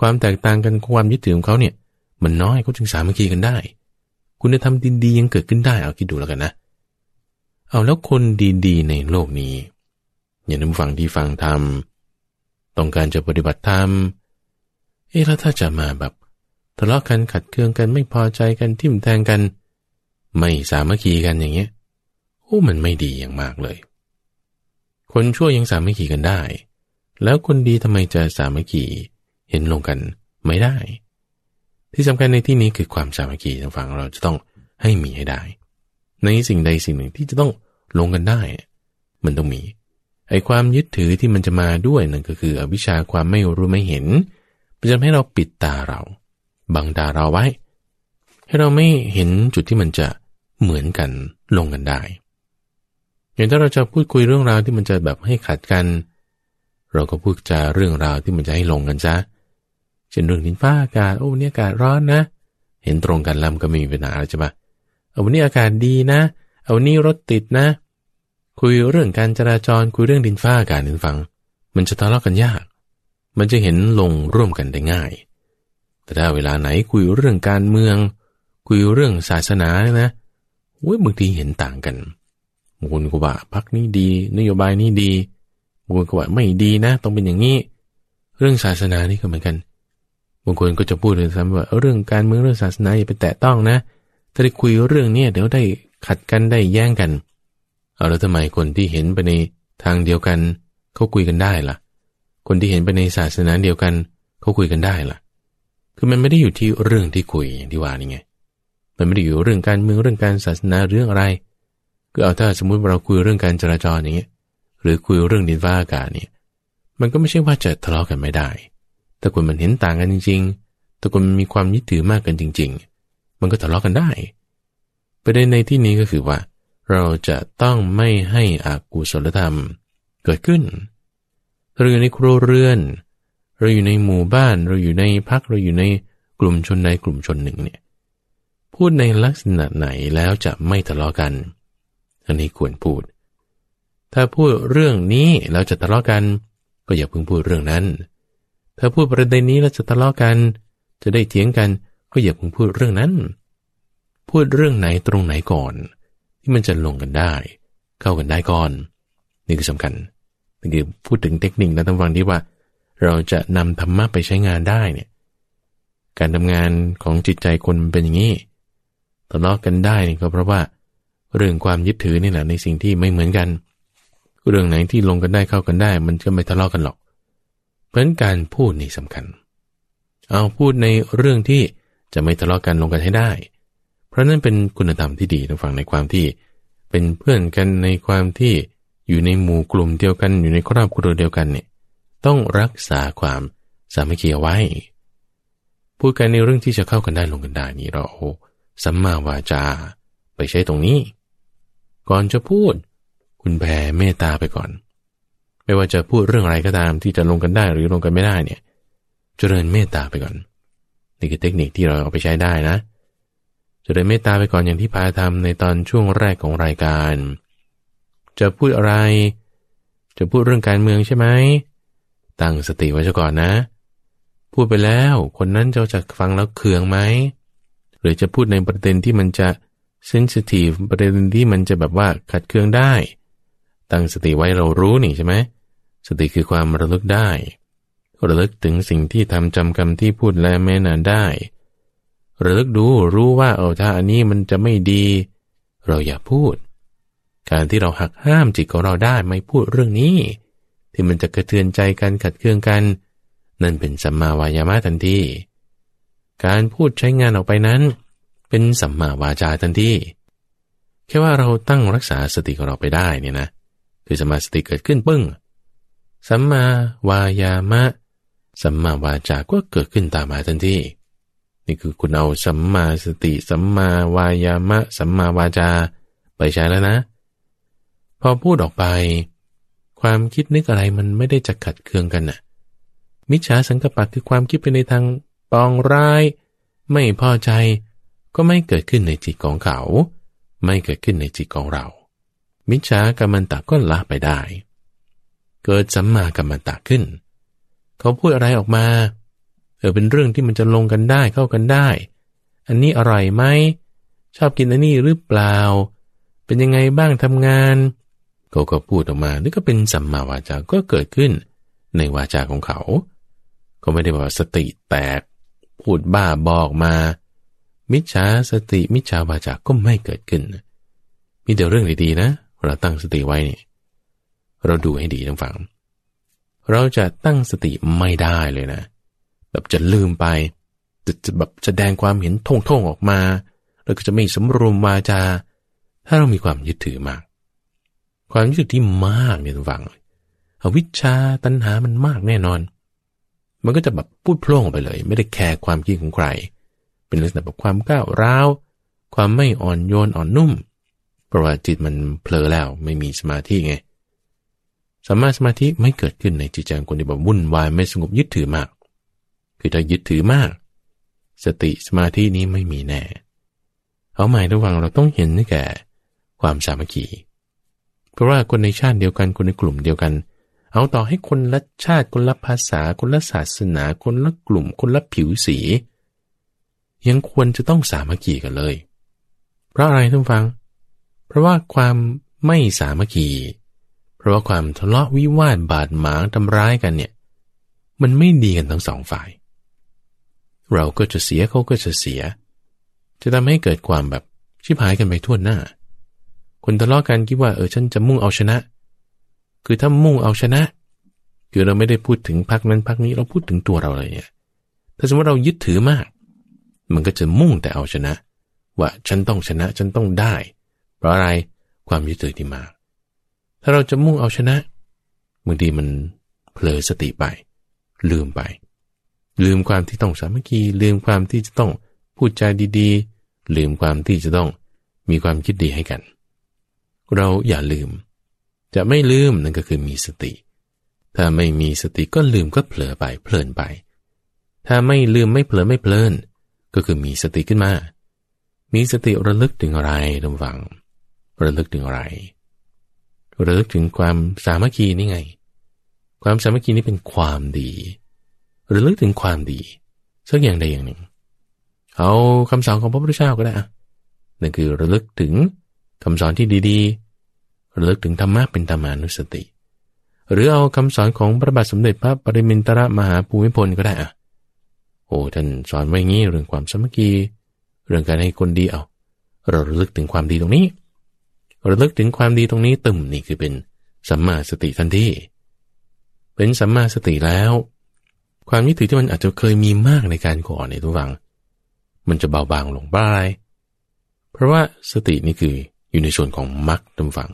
ความแตกต่างกันความยึดถือของเขาเนี่ย มันน้อยเขาจึงสามัคคีกันได้ คุณธรรมดีๆยังเกิดขึ้นได้เอาคิดดูแล้วกันนะ เอาแล้วคนดีๆในโลกนี้ อย่างนั้นฟังที่ฟังธรรมต้องการจะปฏิบัติธรรมเอ๊ะแล้วถ้าจะมาแบบทะเลาะกันขัดเคืองกันไม่พอใจกันทิ่มแทงกัน ไม่สามัคคีกันอย่างเงี้ยโอ้มันไม่ดีอย่างมากเลย คนชั่วยังสามัคคีกันได้ แล้วคนดีทำไมจะสามัคคีเห็นลงกันไม่ได้ ที่สำคัญในที่นี้คือความสามัคคีทางฝั่งเราจะต้องให้มีให้ได้ ในสิ่งใดสิ่งหนึ่งที่จะต้องลงกันได้ มันต้องมี ไอ้ความยึดถือที่มันจะมาด้วยนั่นก็คืออวิชชาความไม่รู้ไม่เห็นมันจะให้เราปิดตาเรา บังตาเราไว้ ให้เราไม่เห็นจุดที่มันจะเหมือนกันลงกันได้ อย่างถ้าเราจะพูดคุยเรื่องราวที่มันจะแบบให้ขัดกัน เราก็พูดจาเรื่องราวที่มันจะให้ลงกันซะเช่นเรื่องดินฟ้าอากาศโอ้วันนี้อากาศร้อนนะ เห็นตรงกันแล้วก็ไม่มีปัญหาใช่ปะเอาวันนี้อากาศดีนะ เอาวันนี้รถติดนะ คุยเรื่องการจราจรคุยเรื่องดินฟ้าอากาศดินฟัง มันจะทะเลาะกันยาก มันจะเห็นลงร่วมกันได้ง่าย แต่ถ้าเวลาไหนคุยเรื่องการเมือง คุยเรื่องศาสนาเนี่ยนะเว้ยบางทีเห็นต่างกันบางคนก็ว่าพักนี้ดี นโยบายนี้ดีบางคนก็ว่าไม่ดีนะ ต้องเป็นอย่างนี้ เรื่องศาสนานี่ก็เหมือนกัน บางคนก็จะพูดเลยซ้ำว่าเรื่องการเมืองเรื่องศาสนาอย่าไปแตะต้องนะ ถ้าได้คุยเรื่องนี้เดี๋ยวได้ขัดกันได้แย่งกัน เอาแล้วทำไมคนที่เห็นไปในทางเดียวกันเขาคุยกันได้ล่ะ คนที่เห็นไปในศาสนาเดียวกันเขาคุยกันได้ล่ะ คือมันไม่ได้อยู่ที่เรื่องที่คุยอย่างที่ว่านี่ไง มันไม่ได้อยู่เรื่องการเมืองเรื่องการศาสนาเรื่องอะไรก็เอาถ้าสมมุติเราคุยเรื่องการจราจรอย่างเงี้ย หรือคุยเรื่องดินฟ้าอากาศเนี่ย มันก็ไม่ใช่ว่าจะทะเลาะกันไม่ได้ แต่คนมันเห็นต่างกันจริงๆแต่คนมันมีความยึดถือมากกันจริง ๆ มันก็ทะเลาะกันได้ ประเด็นในที่นี้ก็คือว่า เราจะต้องไม่ให้อากุศลธรรมเกิดขึ้น เราอยู่ในครัวเรือน เราอยู่ในหมู่บ้าน เราอยู่ในพัก เราอยู่ในกลุ่มชนใดกลุ่มชนหนึ่งเนี่ย พูดในลักษณะไหนแล้วจะไม่ทะเลาะกัน อันนี้ควรพูด ถ้าพูดเรื่องนี้แล้วจะทะเลาะกัน ก็อย่าเพิ่งพูดเรื่องนั้น ถ้าพูดประเด็นนี้แล้วจะทะเลาะกัน จะได้เถียงกันก็อย่าเพิ่งพูดเรื่องนั้น พูดเรื่องไหนตรงไหนก่อน ที่มันจะลงกันได้ เข้ากันได้ก่อน นี่คือสำคัญนี่คือพูดถึงเทคนิคนะท่านฟังที่ว่า เราจะนำธรรมะไปใช้งานได้เนี่ย การทำงานของจิตใจคนเป็นอย่างนี้ทะเลาะกันได้นี่ก็เพราะว่า เรื่องความยึดถือนี่แหละในสิ่งที่ไม่เหมือนกัน เรื่องไหนที่ลงกันได้เข้ากันได้ มันก็ไม่ทะเลาะกันหรอก เพราะนั้นการพูดนี่สำคัญ เอาพูดในเรื่องที่จะไม่ทะเลาะกันลงกันให้ได้ เพราะนั่นเป็นคุณธรรมที่ดีทางฝั่งในความที่ เป็นเพื่อนกันในความที่อยู่ในหมู่กลุ่มเดียวกันอยู่ในครอบครัวเดียวกันเนี่ยต้องรักษาความสามัคคีไว้ พูดกันในเรื่องที่จะเข้ากันได้ลงกันได้นี่เราสัมมาวาจาไปใช้ตรงนี้ ก่อนจะพูด คุณแผ่เมตตาไปก่อน ไม่ว่าจะพูดเรื่องอะไรก็ตามที่จะลงกันได้หรือลงกันไม่ได้เนี่ย เจริญเมตตาไปก่อน นี่คือเทคนิคที่เราเอาไปใช้ได้นะจะได้เมตตาไปก่อนอย่างที่พาทำในตอนช่วงแรกของรายการ จะพูดอะไร จะพูดเรื่องการเมืองใช่ไหม ตั้งสติไว้ก่อนนะ พูดไปแล้วคนนั้นจะจะฟังแล้วเคืองไหม หรือจะพูดในประเด็นที่มันจะเซนซิทีฟประเด็นที่มันจะแบบว่าขัดเคืองได้ ตั้งสติไว้เรารู้นี่ใช่ไหมสติคือความระลึกได้ ระลึกถึงสิ่งที่ทำจำคำที่พูดและแม่นานได้ ระลึกดูรู้ว่าเออถ้าอันนี้มันจะไม่ดี เราอย่าพูด การที่เราหักห้ามจิตของเราได้ไม่พูดเรื่องนี้ ที่มันจะกระเทือนใจกันขัดเคืองกัน นั่นเป็นสัมมาวายามะทันทีการพูดใช้งานออกไปนั้น เป็นสัมมาวาจาทันทีแค่ว่าเราตั้งรักษาสติของเราไปได้เนี่ยนะ คือสมาสติเกิดขึ้นปึ้ง สัมมาวายามะ สัมมาวาจาก็เกิดขึ้นตามมาทันที นี่คือคุณเอาสัมมาสติ สัมมาวายามะ สัมมาวาจา ไปใช้แล้วนะ พอพูดออกไป ความคิดนึกอะไรมันไม่ได้จะขัดเคืองกันน่ะ มิจฉาสังกปะคือความคิดไปในทางปองร้าย ไม่พอใจ ก็ไม่เกิดขึ้นในจิตของเขา ไม่เกิดขึ้นในจิตของเรา มิจฉากรรมันตะก็ละไปได้ เกิดสัมมากรรมันตะขึ้น เขาพูดอะไรออกมา เออเป็นเรื่องที่มันจะลงกันได้เข้ากันได้ อันนี้อร่อยไหม ชอบกินอันนี้หรือเปล่า เป็นยังไงบ้างทำงานก็ก็พูดออกมานี่ก็เป็นสัมมาวาจาก็เกิดขึ้น ในวาจาของเขา ก็ไม่ได้บอกสติแตก พูดบ้าบอกมา มิจฉาสติมิจฉาวาจาก็ไม่เกิดขึ้น มีแต่เรื่องดีๆนะ เราตั้งสติไว้เนี่ยเราดูให้ดีทั้งฝัง เราจะตั้งสติไม่ได้เลยนะ แบบจะลืมไป จะจะแบบแสดงความเห็นท่งๆออกมา แล้วก็จะไม่สำรวมวาจา ถ้าเรามีความยึดถือมาก ความยึดถือที่มากเนี่ยทุกฝังอวิชชาตัณหามันมากแน่นอน มันก็จะแบบพูดโพล่งไปเลย ไม่ได้แคร์ความคิดของใคร เป็นลักษณะแบบความก้าวร้าว ความไม่อ่อนโยนอ่อนนุ่ม เพราะว่าจิตมันเผลอแล้วไม่มีสมาธิไงสมาสมาธิไม่เกิดขึ้นในจิตใจคนที่แบบวุ่นวายไม่สงบยึดถือมาก คือถ้ายึดถือมาก สติสมาธินี้ไม่มีแน่ เอาหมายระวังเราต้องเห็นนี่แก่ความสามัคคีเพราะว่าคนในชาติเดียวกันคนในกลุ่มเดียวกัน เอาต่อให้คนละชาติคนละภาษา คนละศาสนา คนละกลุ่ม คนละผิวสี ยังควรจะต้องสามัคคีกันเลย เพราะอะไรท่านฟัง เพราะว่าความไม่สามัคคี เพราะว่าความทะเลาะวิวาทบาดหมางทำร้ายกันเนี่ย มันไม่ดีกันทั้งสองฝ่าย เราก็จะเสียเขาก็จะเสีย จะทำให้เกิดความแบบชิบหายกันไปทั่วหน้า คนทะเลาะกันคิดว่าเออฉันจะมุ่งเอาชนะ คือถ้ามุ่งเอาชนะ คือเราไม่ได้พูดถึงพักนั้นพักนี้เราพูดถึงตัวเราเลยเนี่ย ถ้าสมมติเรายึดถือมาก มันก็จะมุ่งแต่เอาชนะ ว่าฉันต้องชนะฉันต้องได้ เพราะอะไรความยึดถือที่มาก ถ้าเราจะมุ่งเอาชนะบางทีมันเผลอสติไป ลืมไป ลืมความที่ต้องสามัคคีลืมความที่จะต้องพูดจาดีๆ ลืมความที่จะต้องมีความคิดดีให้กัน เราอย่าลืม จะไม่ลืมนั่นก็คือมีสติ ถ้าไม่มีสติก็ลืมก็เผลอไปเพลินไป ถ้าไม่ลืมไม่เผลอไม่เพลิน ก็คือมีสติขึ้นมา มีสติระลึกถึงอะไรลำวัง ระลึกถึงอะไรระลึกถึงความสามัคคีนี่ไง ความสามัคคีนี่เป็นความดีระลึกถึงความดีสักอย่างใดอย่างหนึ่ง เอาคำสอนของพระพุทธเจ้าก็ได้อะนั่นคือระลึกถึงคำสอนที่ดีๆระลึกถึงธรรมะเป็นธรรมานุสติ หรือเอาคำสอนของพระบาทสมเด็จพระปริมินทรมหาภูมิพลก็ได้อะโอ้ท่านสอนไว้งี้เรื่องความสามัคคี เรื่องการให้คนดีเอา เราระลึกถึงความดีตรงนี้ ระลึกถึงความดีตรงนี้ตึมนี่คือเป็นสัมมาสติทันทีเป็นสัมมาสติแล้ว ความยึดถือที่มันอาจจะเคยมีมากในการก่อนในทุกฝัง มันจะเบาบางลงบ้ายเพราะว่าสตินี่คืออยู่ในส่วนของมรรคทุกฝัง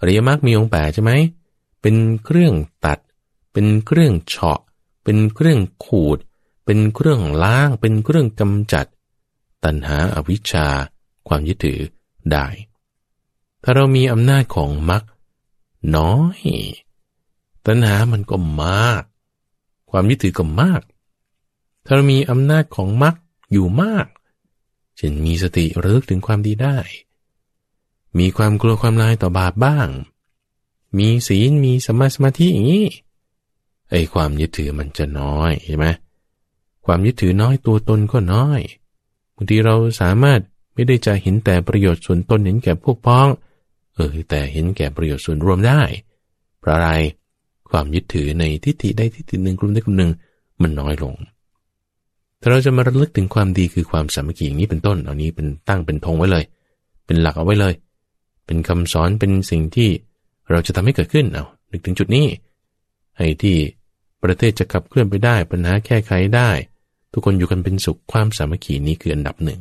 อริยมรรคมีองค์แปดใช่ไหมเป็นเครื่องตัด เป็นเครื่องเฉาะ เป็นเครื่องขูด เป็นเครื่องล้าง เป็นเครื่องกำจัด ตัณหาอาวิชชา ความยึดถือได้ ถ้าเรามีอำนาจของมรรคน้อย ตัณหามันก็มาก ความยึดถือก็มาก ถ้าเรามีอำนาจของมรรคอยู่มากเช่นมีสติระลึกถึงความดีได้ มีความกลัวความลายต่อบาปบ้าง มีศีลมีสมาสมาธิอย่างนี้ ไอ้ความยึดถือมันจะน้อยใช่ไหมความยึดถือน้อยตัวตนก็น้อยบางทีเราสามารถไม่ได้จะเห็นแต่ประโยชน์ส่วนตนเห็นแก่พวกพ้อง เออแต่เห็นแก่ประโยชน์ส่วนรวมได้ เพราะอะไรความยึดถือในทิฏฐิใดทิฏฐิหนึ่งกลุ่มใดกลุ่มหนึ่งมันน้อยลง ถ้าเราจะมาระลึกถึงความดีคือความสามัคคีอย่างนี้เป็นต้น เอานี้เป็นตั้งเป็นธงไว้เลย เป็นหลักเอาไว้เลย เป็นคำสอนเป็นสิ่งที่เราจะทำให้เกิดขึ้น เอานึกถึงจุดนี้ ให้ที่ประเทศจะขับเคลื่อนไปได้ ปัญหาแก้ไขได้ ทุกคนอยู่กันเป็นสุขความสามัคคีนี้คืออันดับหนึ่ง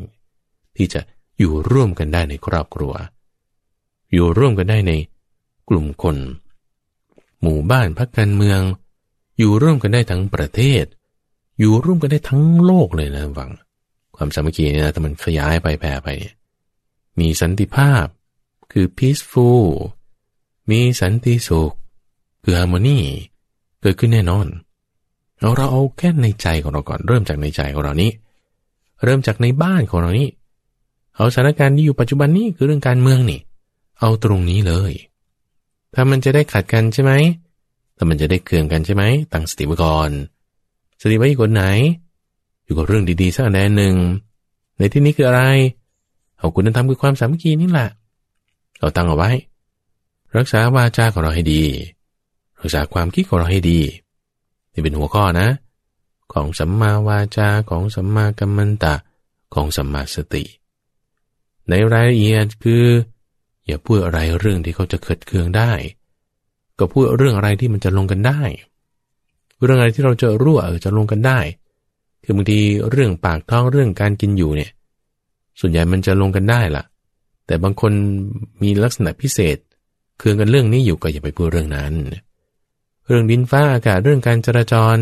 ที่จะอยู่ร่วมกันได้ในครอบครัว อยู่ร่วมกันได้ในกลุ่มคน หมู่บ้านพักการเมือง อยู่ร่วมกันได้ทั้งประเทศ อยู่ร่วมกันได้ทั้งโลกเลยนะวัง ความสามัคคีเนี่ยนะแต่มันขยายไปแผ่ไปเนี่ยมีสันติภาพคือ peaceful มีสันติสุขคือ harmony เกิดขึ้นแน่นอนเราเราเอาแค่ในใจของเราก่อน เริ่มจากในใจของเรานี้ เริ่มจากในบ้านของเรานี้ เอาสถานการณ์ที่อยู่ปัจจุบันนี้คือเรื่องการเมืองนี่ เอาตรงนี้เลย ถ้ามันจะได้ขัดกันใช่ไหม ถ้ามันจะได้เคืองกันใช่ไหม ตั้งสติไว้ก่อน สติไว้อยู่คนไหน อยู่กับเรื่องดีๆสักอันหนึ่ง ในที่นี้คืออะไร เอาคุณธรรมคือความสามัคคีนี่แหละ เราตั้งเอาไว้ รักษาวาจาของเราให้ดี รักษาความคิดของเราให้ดี นี่เป็นหัวข้อนะ ของสัมมาวาจาของสัมมากัมมันตะของสัมมาสติ ในรายละเอียดคือ อย่าพูดอะไรเรื่องที่เขาจะเกิดเคืองได้ ก็พูดเรื่องอะไรที่มันจะลงกันได้ เรื่องอะไรที่เราจะรั่วเออจะลงกันได้ คือบางทีเรื่องปากท้องเรื่องการกินอยู่เนี่ย ส่วนใหญ่มันจะลงกันได้ล่ะ แต่บางคนมีลักษณะพิเศษ เคืองกันเรื่องนี้อยู่ก็อย่าไปพูดเรื่องนั้น เรื่องดินฟ้าอากาศเรื่องการจราจร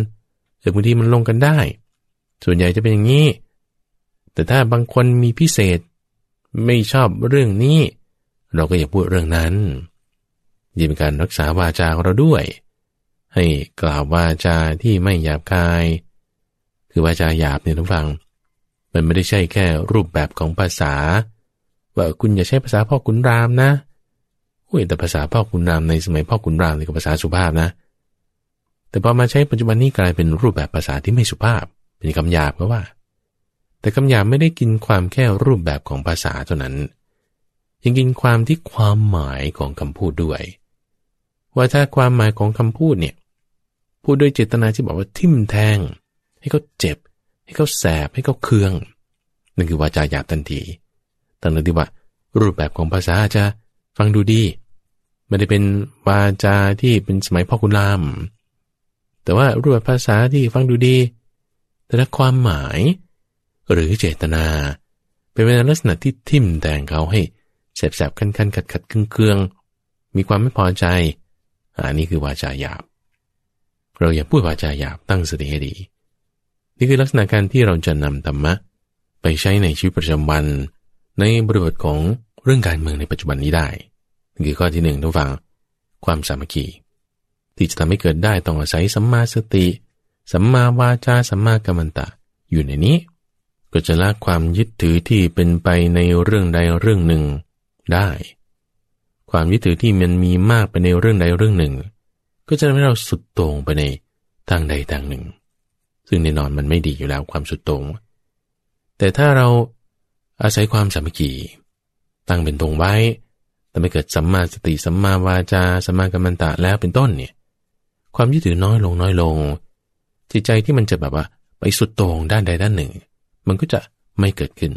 เออบางทีมันลงกันได้ ส่วนใหญ่จะเป็นอย่างนี้ แต่ถ้าบางคนมีพิเศษ ไม่ชอบเรื่องนี้ เราก็อย่าพูดเรื่องนั้นยิ่งเป็นการรักษาวาจาของเราด้วย ให้กล่าววาจาที่ไม่หยาบคาย คือวาจาหยาบเนี่ยทุกฟัง มันไม่ได้ใช่แค่รูปแบบของภาษา ว่าคุณอย่าใช้ภาษาพ่อคุณรามนะอุ้ยแต่ภาษาพ่อคุณรามในสมัยพ่อคุณรามนี่ก็ภาษาสุภาพนะ แต่พอมาใช้ปัจจุบันนี้กลายเป็นรูปแบบภาษาที่ไม่สุภาพ เป็นคำหยาบก็ว่า แต่คำหยาบไม่ได้กินความแค่รูปแบบของภาษาเท่านั้น ยังกินความที่ความหมายของคำพูดด้วย ว่าถ้าความหมายของคำพูดเนี่ยพูดด้วยเจตนาที่บอกว่าทิ่มแทง ให้เขาเจ็บ ให้เขาแสบให้เขาเคืองนั่นคือวาจาหยาบทันทีตั้งแต่ที่ว่า รูปแบบของภาษาจะฟังดูดีไม่ได้เป็นวาจาที่เป็นสมัยพ่อคุณราม แต่ว่ารูปแบบภาษาที่ฟังดูดี แต่ละความหมาย หรือเจตนา เป็นในลักษณะที่ทิ่มแทงเขาให้ แสบๆคันๆขัดๆเคืองๆมีความไม่พอใจอันนี้คือวาจาหยาบ เราอย่าพูดวาจาหยาบตั้งสติให้ดี นี่คือลักษณะการที่เราจะนำธรรมะ ไปใช้ในชีวิตประจำวัน ในบริบทของเรื่องการเมืองในปัจจุบันนี้ได้คือข้อที่หนึ่งทุกฝังความสามัคคีที่จะทำให้เกิดได้ต้องอาศัยสัมมาสติ สัมมาวาจาสัมมากัมมันตะ อยู่ในนี้ ก็จะละความยึดถือที่เป็นไปในเรื่องใดเรื่องหนึ่ง ได้ ความยึดถือที่มันมีมากไปในเรื่องใดเรื่องหนึ่ง ก็จะทำให้เราสุดโต่งไปในทางใดทางหนึ่ง ซึ่งแน่นอนมันไม่ดีอยู่แล้วความสุดโต่งแต่ถ้าเราอาศัยความสามัคคีตั้งเป็นตรงไว้แต่ไม่เกิดสัมมาสติสัมมาวาจาสัมมากัมมันตะแล้วเป็นต้นเนี่ย ความยึดถือน้อยลงน้อยลง จิตใจที่มันจะแบบว่าไปสุดโต่งด้านใดด้านหนึ่ง มันก็จะไม่เกิดขึ้น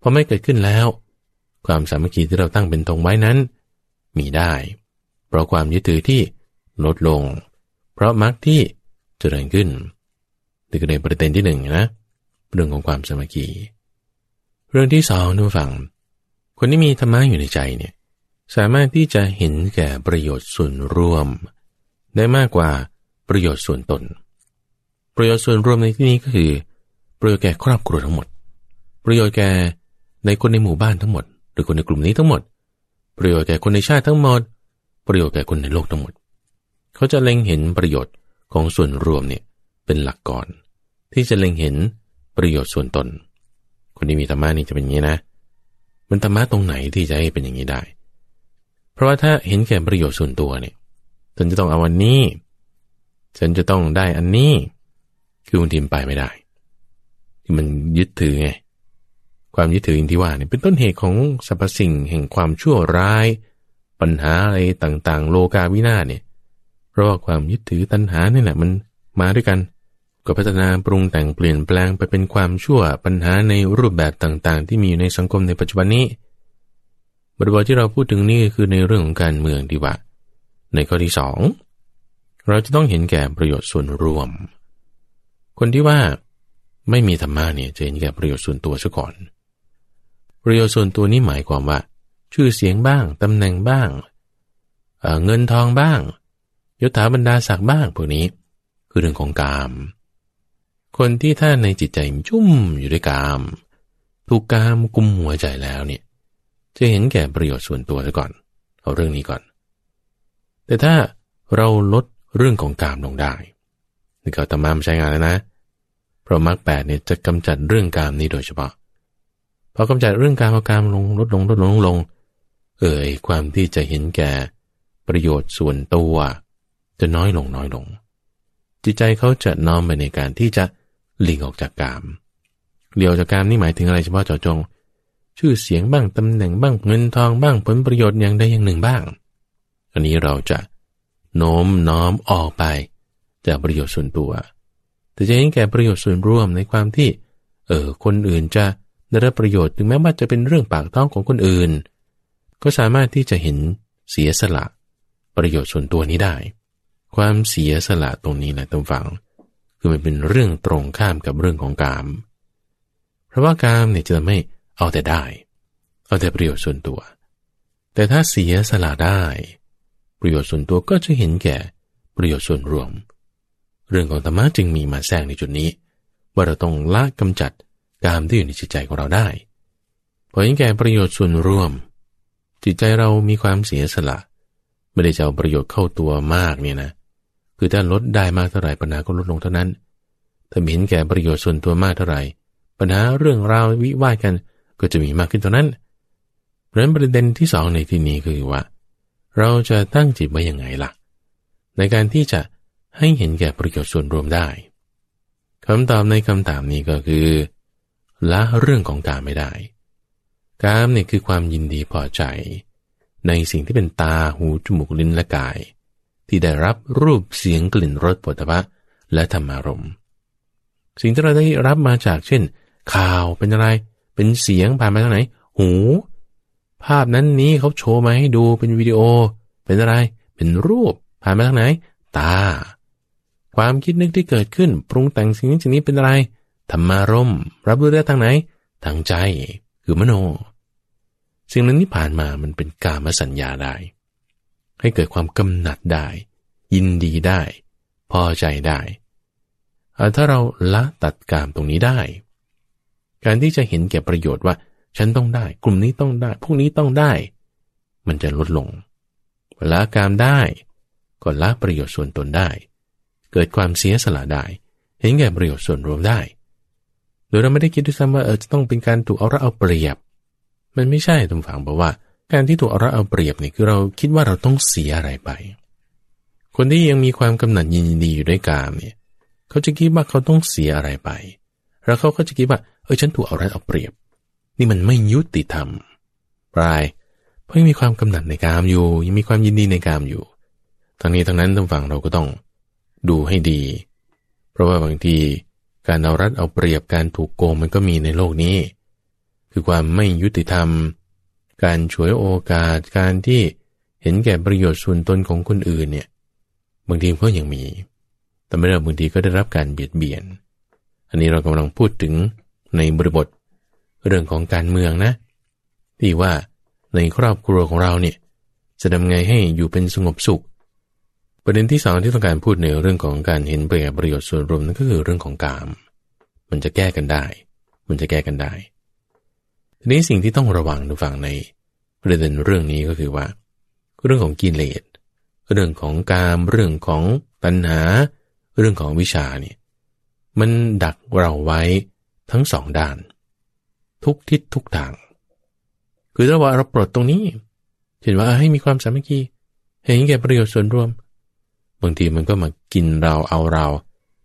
พอไม่เกิดขึ้นแล้ว ความสามัคคีที่เราตั้งเป็นตรงไว้นั้น มีได้ เพราะความยึดถือที่ลดลง เพราะมรรคที่เจริญขึ้นนี่ก็เลยประเด็นที่หนึ่งนะเรื่องของความสามัคคีเรื่องที่สองทุกฝั่งคนที่มีธรรมะอยู่ในใจเนี่ยสามารถที่จะเห็นแก่ประโยชน์ส่วนรวม ได้มากกว่าประโยชน์ส่วนตน ประโยชน์ส่วนรวมในที่นี้ก็คือ ประโยชน์แก่ครอบครัวทั้งหมด ประโยชน์แก่ในคนในหมู่บ้านทั้งหมด รือคนในกลุ่มนี้ทั้งหมด ประโยชน์แก่คนในชาติทั้งหมด ประโยชน์แก่คนในโลกทั้งหมด เขาจะเล็งเห็นประโยชน์ของส่วนรวมเนี่ยเป็นหลักก่อน ที่จะเล็งเห็นประโยชน์ส่วนตน คนที่มีธรรมะนี่จะเป็นอย่างนี้นะ มันธรรมะตรงไหนที่จะให้เป็นอย่างนี้ได้ เพราะว่าถ้าเห็นแก่ประโยชน์ส่วนตัวเนี่ยฉันจะต้องเอาอันนี้ ฉันจะต้องได้อันนี้ คือบางทีมไปไม่ได้ ที่มันยึดถือไง ความยึดถืออย่างที่ว่าเนี่ยเป็นต้นเหตุของสรรพสิ่งแห่งความชั่วร้าย ปัญหาอะไรต่างๆ โลกาวินาเนี่ยเพราะว่าความยึดถือตัณหาเนี่ยแหละมันมาด้วยกัน ก็พัฒนาปรุงแต่งเปลี่ยนแปลงไปเป็นความชั่วปัญหาในรูปแบบต่างๆ ที่มีอยู่ในสังคมในปัจจุบันนี้ บริบทที่เราพูดถึงนี่คือในเรื่องของการเมืองดีว่า ในข้อที่สองเราจะต้องเห็นแก่ประโยชน์ส่วนรวม คนที่ว่าไม่มีธรรมะเนี่ยจะเห็นแก่ประโยชน์ส่วนตัวซะก่อน ประโยชน์ส่วนตัวนี้หมายความว่า ชื่อเสียงบ้างตำแหน่งบ้างเเงินทองบ้างยศถาบรรดาศักดิ์บ้างพวกนี้ คือเรื่องของกาม คนที่ถ้าในจิตใจชุ่มอยู่ด้วยกาม ถูกกามกุมหัวใจแล้วเนี่ย จะเห็นแก่ประโยชน์ส่วนตัวซะก่อน เอาเรื่องนี้ก่อน แต่ถ้าเราลดเรื่องของกามลงได้นี่ก็ตามมใช้งานแล้วนะ เพราะมรรคแปดเนี่ยจะกำจัดเรื่องกามนี้โดยเฉพาะ พอกำจัดเรื่องกามเอากามลงลดลงลดลงลง เอ่ยความที่จะเห็นแก่ประโยชน์ส่วนตัว จะน้อยลงน้อยลง จิตใจเขาจะน้อมไปในการที่จะหลีกออกจากกามเลียวจากกามนี่หมายถึงอะไรเฉพาะเจาะจง ชื่อเสียงบ้างตำแหน่งบ้างเงินทองบ้างผลประโยชน์อย่างใดอย่างหนึ่งบ้าง อันนี้เราจะโน้มน้อมออกไปจากประโยชน์ส่วนตัว แต่จะเห็นแก่ประโยชน์ส่วนรวมในความที่ เออคนอื่นจะ ได้รับประโยชน์ถึงแม้ว่าจะเป็นเรื่องปากท้องของคนอื่น ก็สามารถที่จะเห็นเสียสละประโยชน์ส่วนตัวนี้ได้ ความเสียสละตรงนี้แหละต้องฟัง คือมันเป็นเรื่องตรงข้ามกับเรื่องของกาม เพราะว่ากามเนี่ยจะไม่เอาแต่ได้ เอาแต่ประโยชน์ส่วนตัว แต่ถ้าเสียสละได้ ประโยชน์ส่วนตัวก็จะเห็นแก่ประโยชน์ส่วนรวม เรื่องของธรรมะจึงมีมาแทรกในจุดนี้ ว่าเราต้องละกำจัด กามที่อยู่ในจิตใจของเราได้พอเห็นแก่ประโยชน์ส่วนรวม จิตใจเรามีความเสียสละ ไม่ได้จะเอาประโยชน์เข้าตัวมากเนี่ยนะ คือถ้าลดได้มากเท่าไหร่ปัญหาก็ลดลงเท่านั้น ถ้าเห็นแก่ประโยชน์ส่วนตัวมากเท่าไหร่ ปัญหาเรื่องราววิวาทกันก็จะมีมากขึ้นเท่านั้นเพราะนั้นประเด็นที่สองในที่นี้คือว่า เราจะตั้งจิตไว้อยังไงล่ะ ในการที่จะให้เห็นแก่ประโยชน์ส่วนรวมได้คำตอบในคำถามนี้ก็คือ ละเรื่องของการไม่ได้การเนี่ยคือความยินดีพอใจ ในสิ่งที่เป็นตาหูจมูกลิ้นและกาย ที่ได้รับรูปเสียงกลิ่นรสปุถะและธรรมารมสิ่งที่เราได้รับมาจากเช่น ข่าวเป็นอะไร เป็นเสียงผ่านมาทางไหน หู ภาพนั้นนี้เขาโชว์มาให้ดูเป็นวิดีโอ เป็นอะไร เป็นรูปผ่านมาทางไหน ตา ความคิดนึกที่เกิดขึ้น ปรุงแต่งสิ่งนี้สิ่งนี้เป็นอะไร ธรรมารมรับรู้ได้ทางไหน ทางใจ คือมโน สิ่งนั้นที่ผ่านมามันเป็นกามสัญญาได้ ให้เกิดความกำหนัดได้ ยินดีได้ พอใจได้ถ้าเราละตัดกามตรงนี้ได้ การที่จะเห็นแก่ประโยชน์ว่า ฉันต้องได้ กลุ่มนี้ต้องได้ พวกนี้ต้องได้ มันจะลดลงละกามได้ก็ละประโยชน์ส่วนตนได้ เกิดความเสียสละได้ เห็นแก่ประโยชน์ส่วนรวมได้ โดยเราไม่ได้คิดด้วยซ้ำว่าเออจะต้องเป็นการถูกเอาระเอาเปรียบ มันไม่ใช่ทุกฝังบอกว่า การที่ถูกเอาระเอาเปรียบนี่คือเราคิดว่าเราต้องเสียอะไรไป คนที่ยังมีความกำหนัดยินดีอยู่ด้วยกามเนี่ยเขาจะคิดว่าเขาต้องเสียอะไรไป แล้วเขาก็จะคิดว่าเออฉันถูกเอารัดเอาเปรียบ นี่มันไม่ยุติธรรมปลายเพราะยังมีความกำหนัดในกามอยู่ ยังมีความยินดีในกามอยู่ทั้งนี้ทั้งนั้นทุกฝั่งเราก็ต้องดูให้ดี เพราะว่าบางที การเอารัดเอาเปรียบการถูกโกงมันก็มีในโลกนี้ คือความไม่ยุติธรรม การฉวยโอกาสการที่เห็นแก่ประโยชน์ส่วนตนของคนอื่นเนี่ยบางทีก็ยังมี แต่ไม่ได้บางทีก็ได้รับการเบียดเบียน อันนี้เรากำลังพูดถึงในบริบทเรื่องของการเมืองนะ ที่ว่าในครอบครัวของเราเนี่ยจะทำไงให้อยู่เป็นสงบสุข ประเด็นที่สองที่ต้องการพูดในเรื่องของการเห็นประโยชน์ส่วนรวมนั่นก็คือเรื่องของกาม มันจะแก้กันได้ มันจะแก้กันได้ ทีนี้สิ่งที่ต้องระวังดูฟังในประเด็นเรื่องนี้ก็คือว่า เรื่องของกิเลสเรื่องของกาม เรื่องของตัณหา เรื่องของวิชาเนี่ยมันดักเราไว้ทั้งสองด้าน ทุกทิศทุกทาง คือถ้าว่าเราปลดตรงนี้เห็นว่าให้มีความสามัคคีเห็นแก่ประโยชน์ส่วนรวม บางทีมันก็มากินเราเอาเรา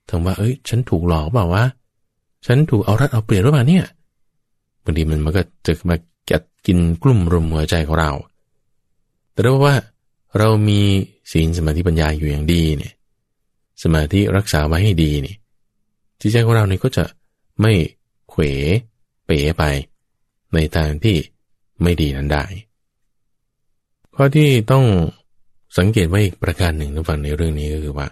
ถึงว่า เอ้ย ฉันถูกหลอกเปล่าวะ ฉันถูกเอารัดเอาเปรียบหรือเปล่าเนี่ย บางทีมันมันก็จะมากัดกินกลุ่มรุมหัวใจของเรา แต่ถ้าว่า เรามีศีลสมาธิปัญญาอยู่อย่างดีเนี่ย สมาธิรักษาไว้ให้ดีนี่จิตใจของเราเนี่ยก็จะไม่เขวเป๋ไป ในทางที่ไม่ดีนั้นได้ ข้อที่ต้อง สังเกตไว้อีกประการหนึ่งทุกฝั่งในเรื่องนี้ก็คือว่า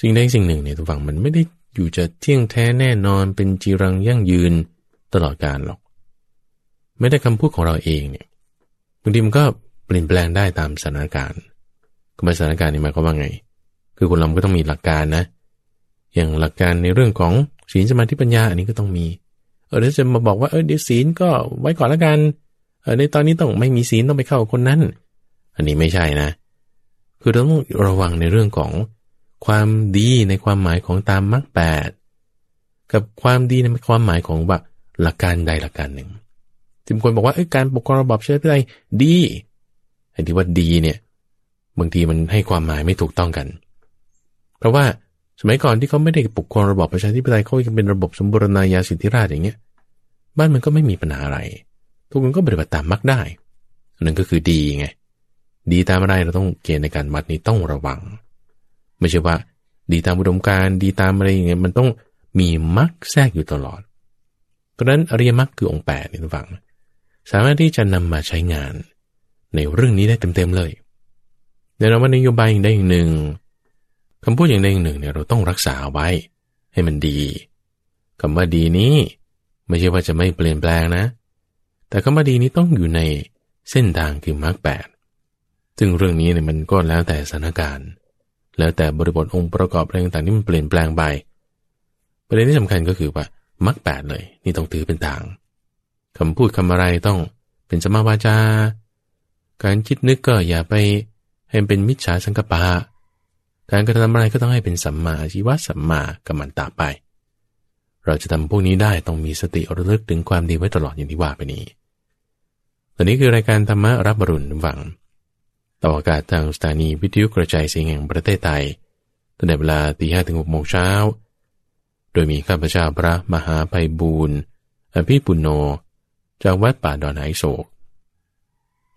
สิ่งใดสิ่งหนึ่งเนี่ยทุกฝั่งมันไม่ได้อยู่จะเที่ยงแท้แน่นอนเป็นจีรังยั่งยืนตลอดการหรอกไม่ได้คำพูดของเราเองเนี่ยบางทีมันก็เปลี่ยนแปลงได้ตามสถานการณ์ก็มาสถานการณ์นี้หมายความว่าไง คือคนเราก็ต้องมีหลักการนะ อย่างหลักการในเรื่องของศีลสมาธิปัญญาอันนี้ก็ต้องมี เออเดี๋ยวจะมาบอกว่าเออเดี๋ยวศีลก็ไว้ก่อนละกัน เออในตอนนี้ต้องไม่มีศีลต้องไปเข้าคนนั้น อันนี้ไม่ใช่นะ คือเราต้องระวังในเรื่องของความดีในความหมายของตามมรรคแปดกับความดีในความหมายของแบบหลักการใดหลักการหนึ่งที่บางคนบอกว่าการปกครองระบอบประชาธิปไตยดีไอ้ที่ว่าดีเนี่ยบางทีมันให้ความหมายไม่ถูกต้องกัน เพราะว่าสมัยก่อนที่เขาไม่ได้ปกครองระบอบประชาธิปไตยเขายังเป็นระบบสมบูรณาญาสิทธิราชอย่างเงี้ยบ้านมันก็ไม่มีปัญหาอะไร ทุกคนก็ปฏิบัติตามมักได้นั่นก็คือดีไง ดีตามอะไรเราต้องเกณฑ์ในการวัดนี้ต้องระวัง ไม่ใช่ว่า ดีตามอุดมการดีตามอะไรอย่างเงี้ยมันต้องมีมรรคแทรกอยู่ตลอด เพราะนั้นอริยมรรคคือองค์แปดนี่ทุกฝัง สามารถที่จะนำมาใช้งาน ในเรื่องนี้ได้เต็มๆเลยในเราว่านโยบายอย่างใดอย่างหนึ่งคำพูดอย่างใดอย่างหนึ่งเนี่ยเราต้องรักษาไว้ ให้มันดีคำว่าดีนี้ ไม่ใช่ว่าจะไม่เปลี่ยนแปลงนะ แต่คำว่าดีนี้ต้องอยู่ในเส้นทางคือมรรคแปด ซึ่งเรื่องนี้เนี่ยมันก็แล้วแต่สถานการณ์ แล้วแต่บริบทองค์ประกอบอะไรต่างๆที่มันเปลี่ยนแปลงไป ประเด็นที่สำคัญก็คือว่ามรรคแปดเลย นี่ต้องถือเป็นทางคำพูดคำอะไรต้องเป็นสมาวาจา การคิดนึกก็อย่าไปให้เป็นมิจฉาสังกปะการกระทำอะไรก็ต้องให้เป็นสัมมาชีวะสัมมากัมมันตาไป เราจะทำพวกนี้ได้ต้องมีสติระลึกถึงความดีไว้ตลอดอย่างที่ว่าไปนี้ตอนนี้คือรายการธรรมะรับบรุณฝัง ต่ออากาศทางสถานีวิทยุกระจายเสียงแห่งประเทศไทยตั้งแต่เวลาตีห้ถึงหกโมงเช้า โดยมีข้าพเจ้าพระมหาไพบูรณ์อภิปุโน จากวัดป่าดอนไหโศก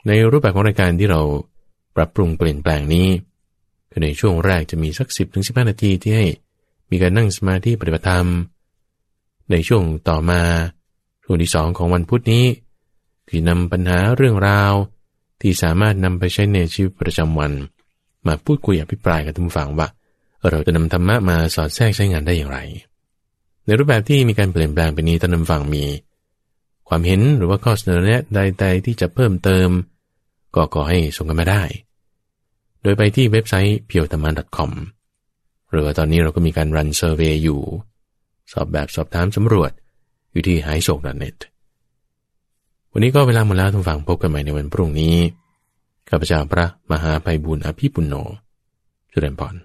ในรูปแบบของรายการที่เราปรับปรุงเปลี่ยนแปลงนี้คือในช่วงแรกจะมีสักสิบถึงสิบห้านาทีที่ให้มีการนั่งสมาธิปฏิบัติธรรม ในช่วงต่อมาช่วงที่สองของวันพุธนี้ คือนำปัญหาเรื่องราว ที่สามารถนำไปใช้ในชีวิตประจำวัน มาพูดคุยอภิปรายกับทุกฝั่งว่า เราจะนำธรรมะมาสอดแทรกใช้งานได้อย่างไร ในรูปแบบที่มีการเปลี่ยนแปลงไปนี้ท่านนำฝั่งมี ความเห็นหรือว่าข้อเสนอแนะใดๆที่จะเพิ่มเติม ก็ขอให้ส่งกันมาได้ โดยไปที่เว็บไซต์ p u r e t h a m a c o m หรือว่าตอนนี้เราก็มีการรันเซอร์เวยอยู่ สอบแบบสอบถามสำรวจอยู่ที่ h i s o k n e t วันนี้ก็เวลาหมดแล้วทุกฝั่งพบกันใหม่ในวันพรุ่งนี้ ข้าพเจ้าพระมหาไพบุญอภิปุณโญจุเรนพร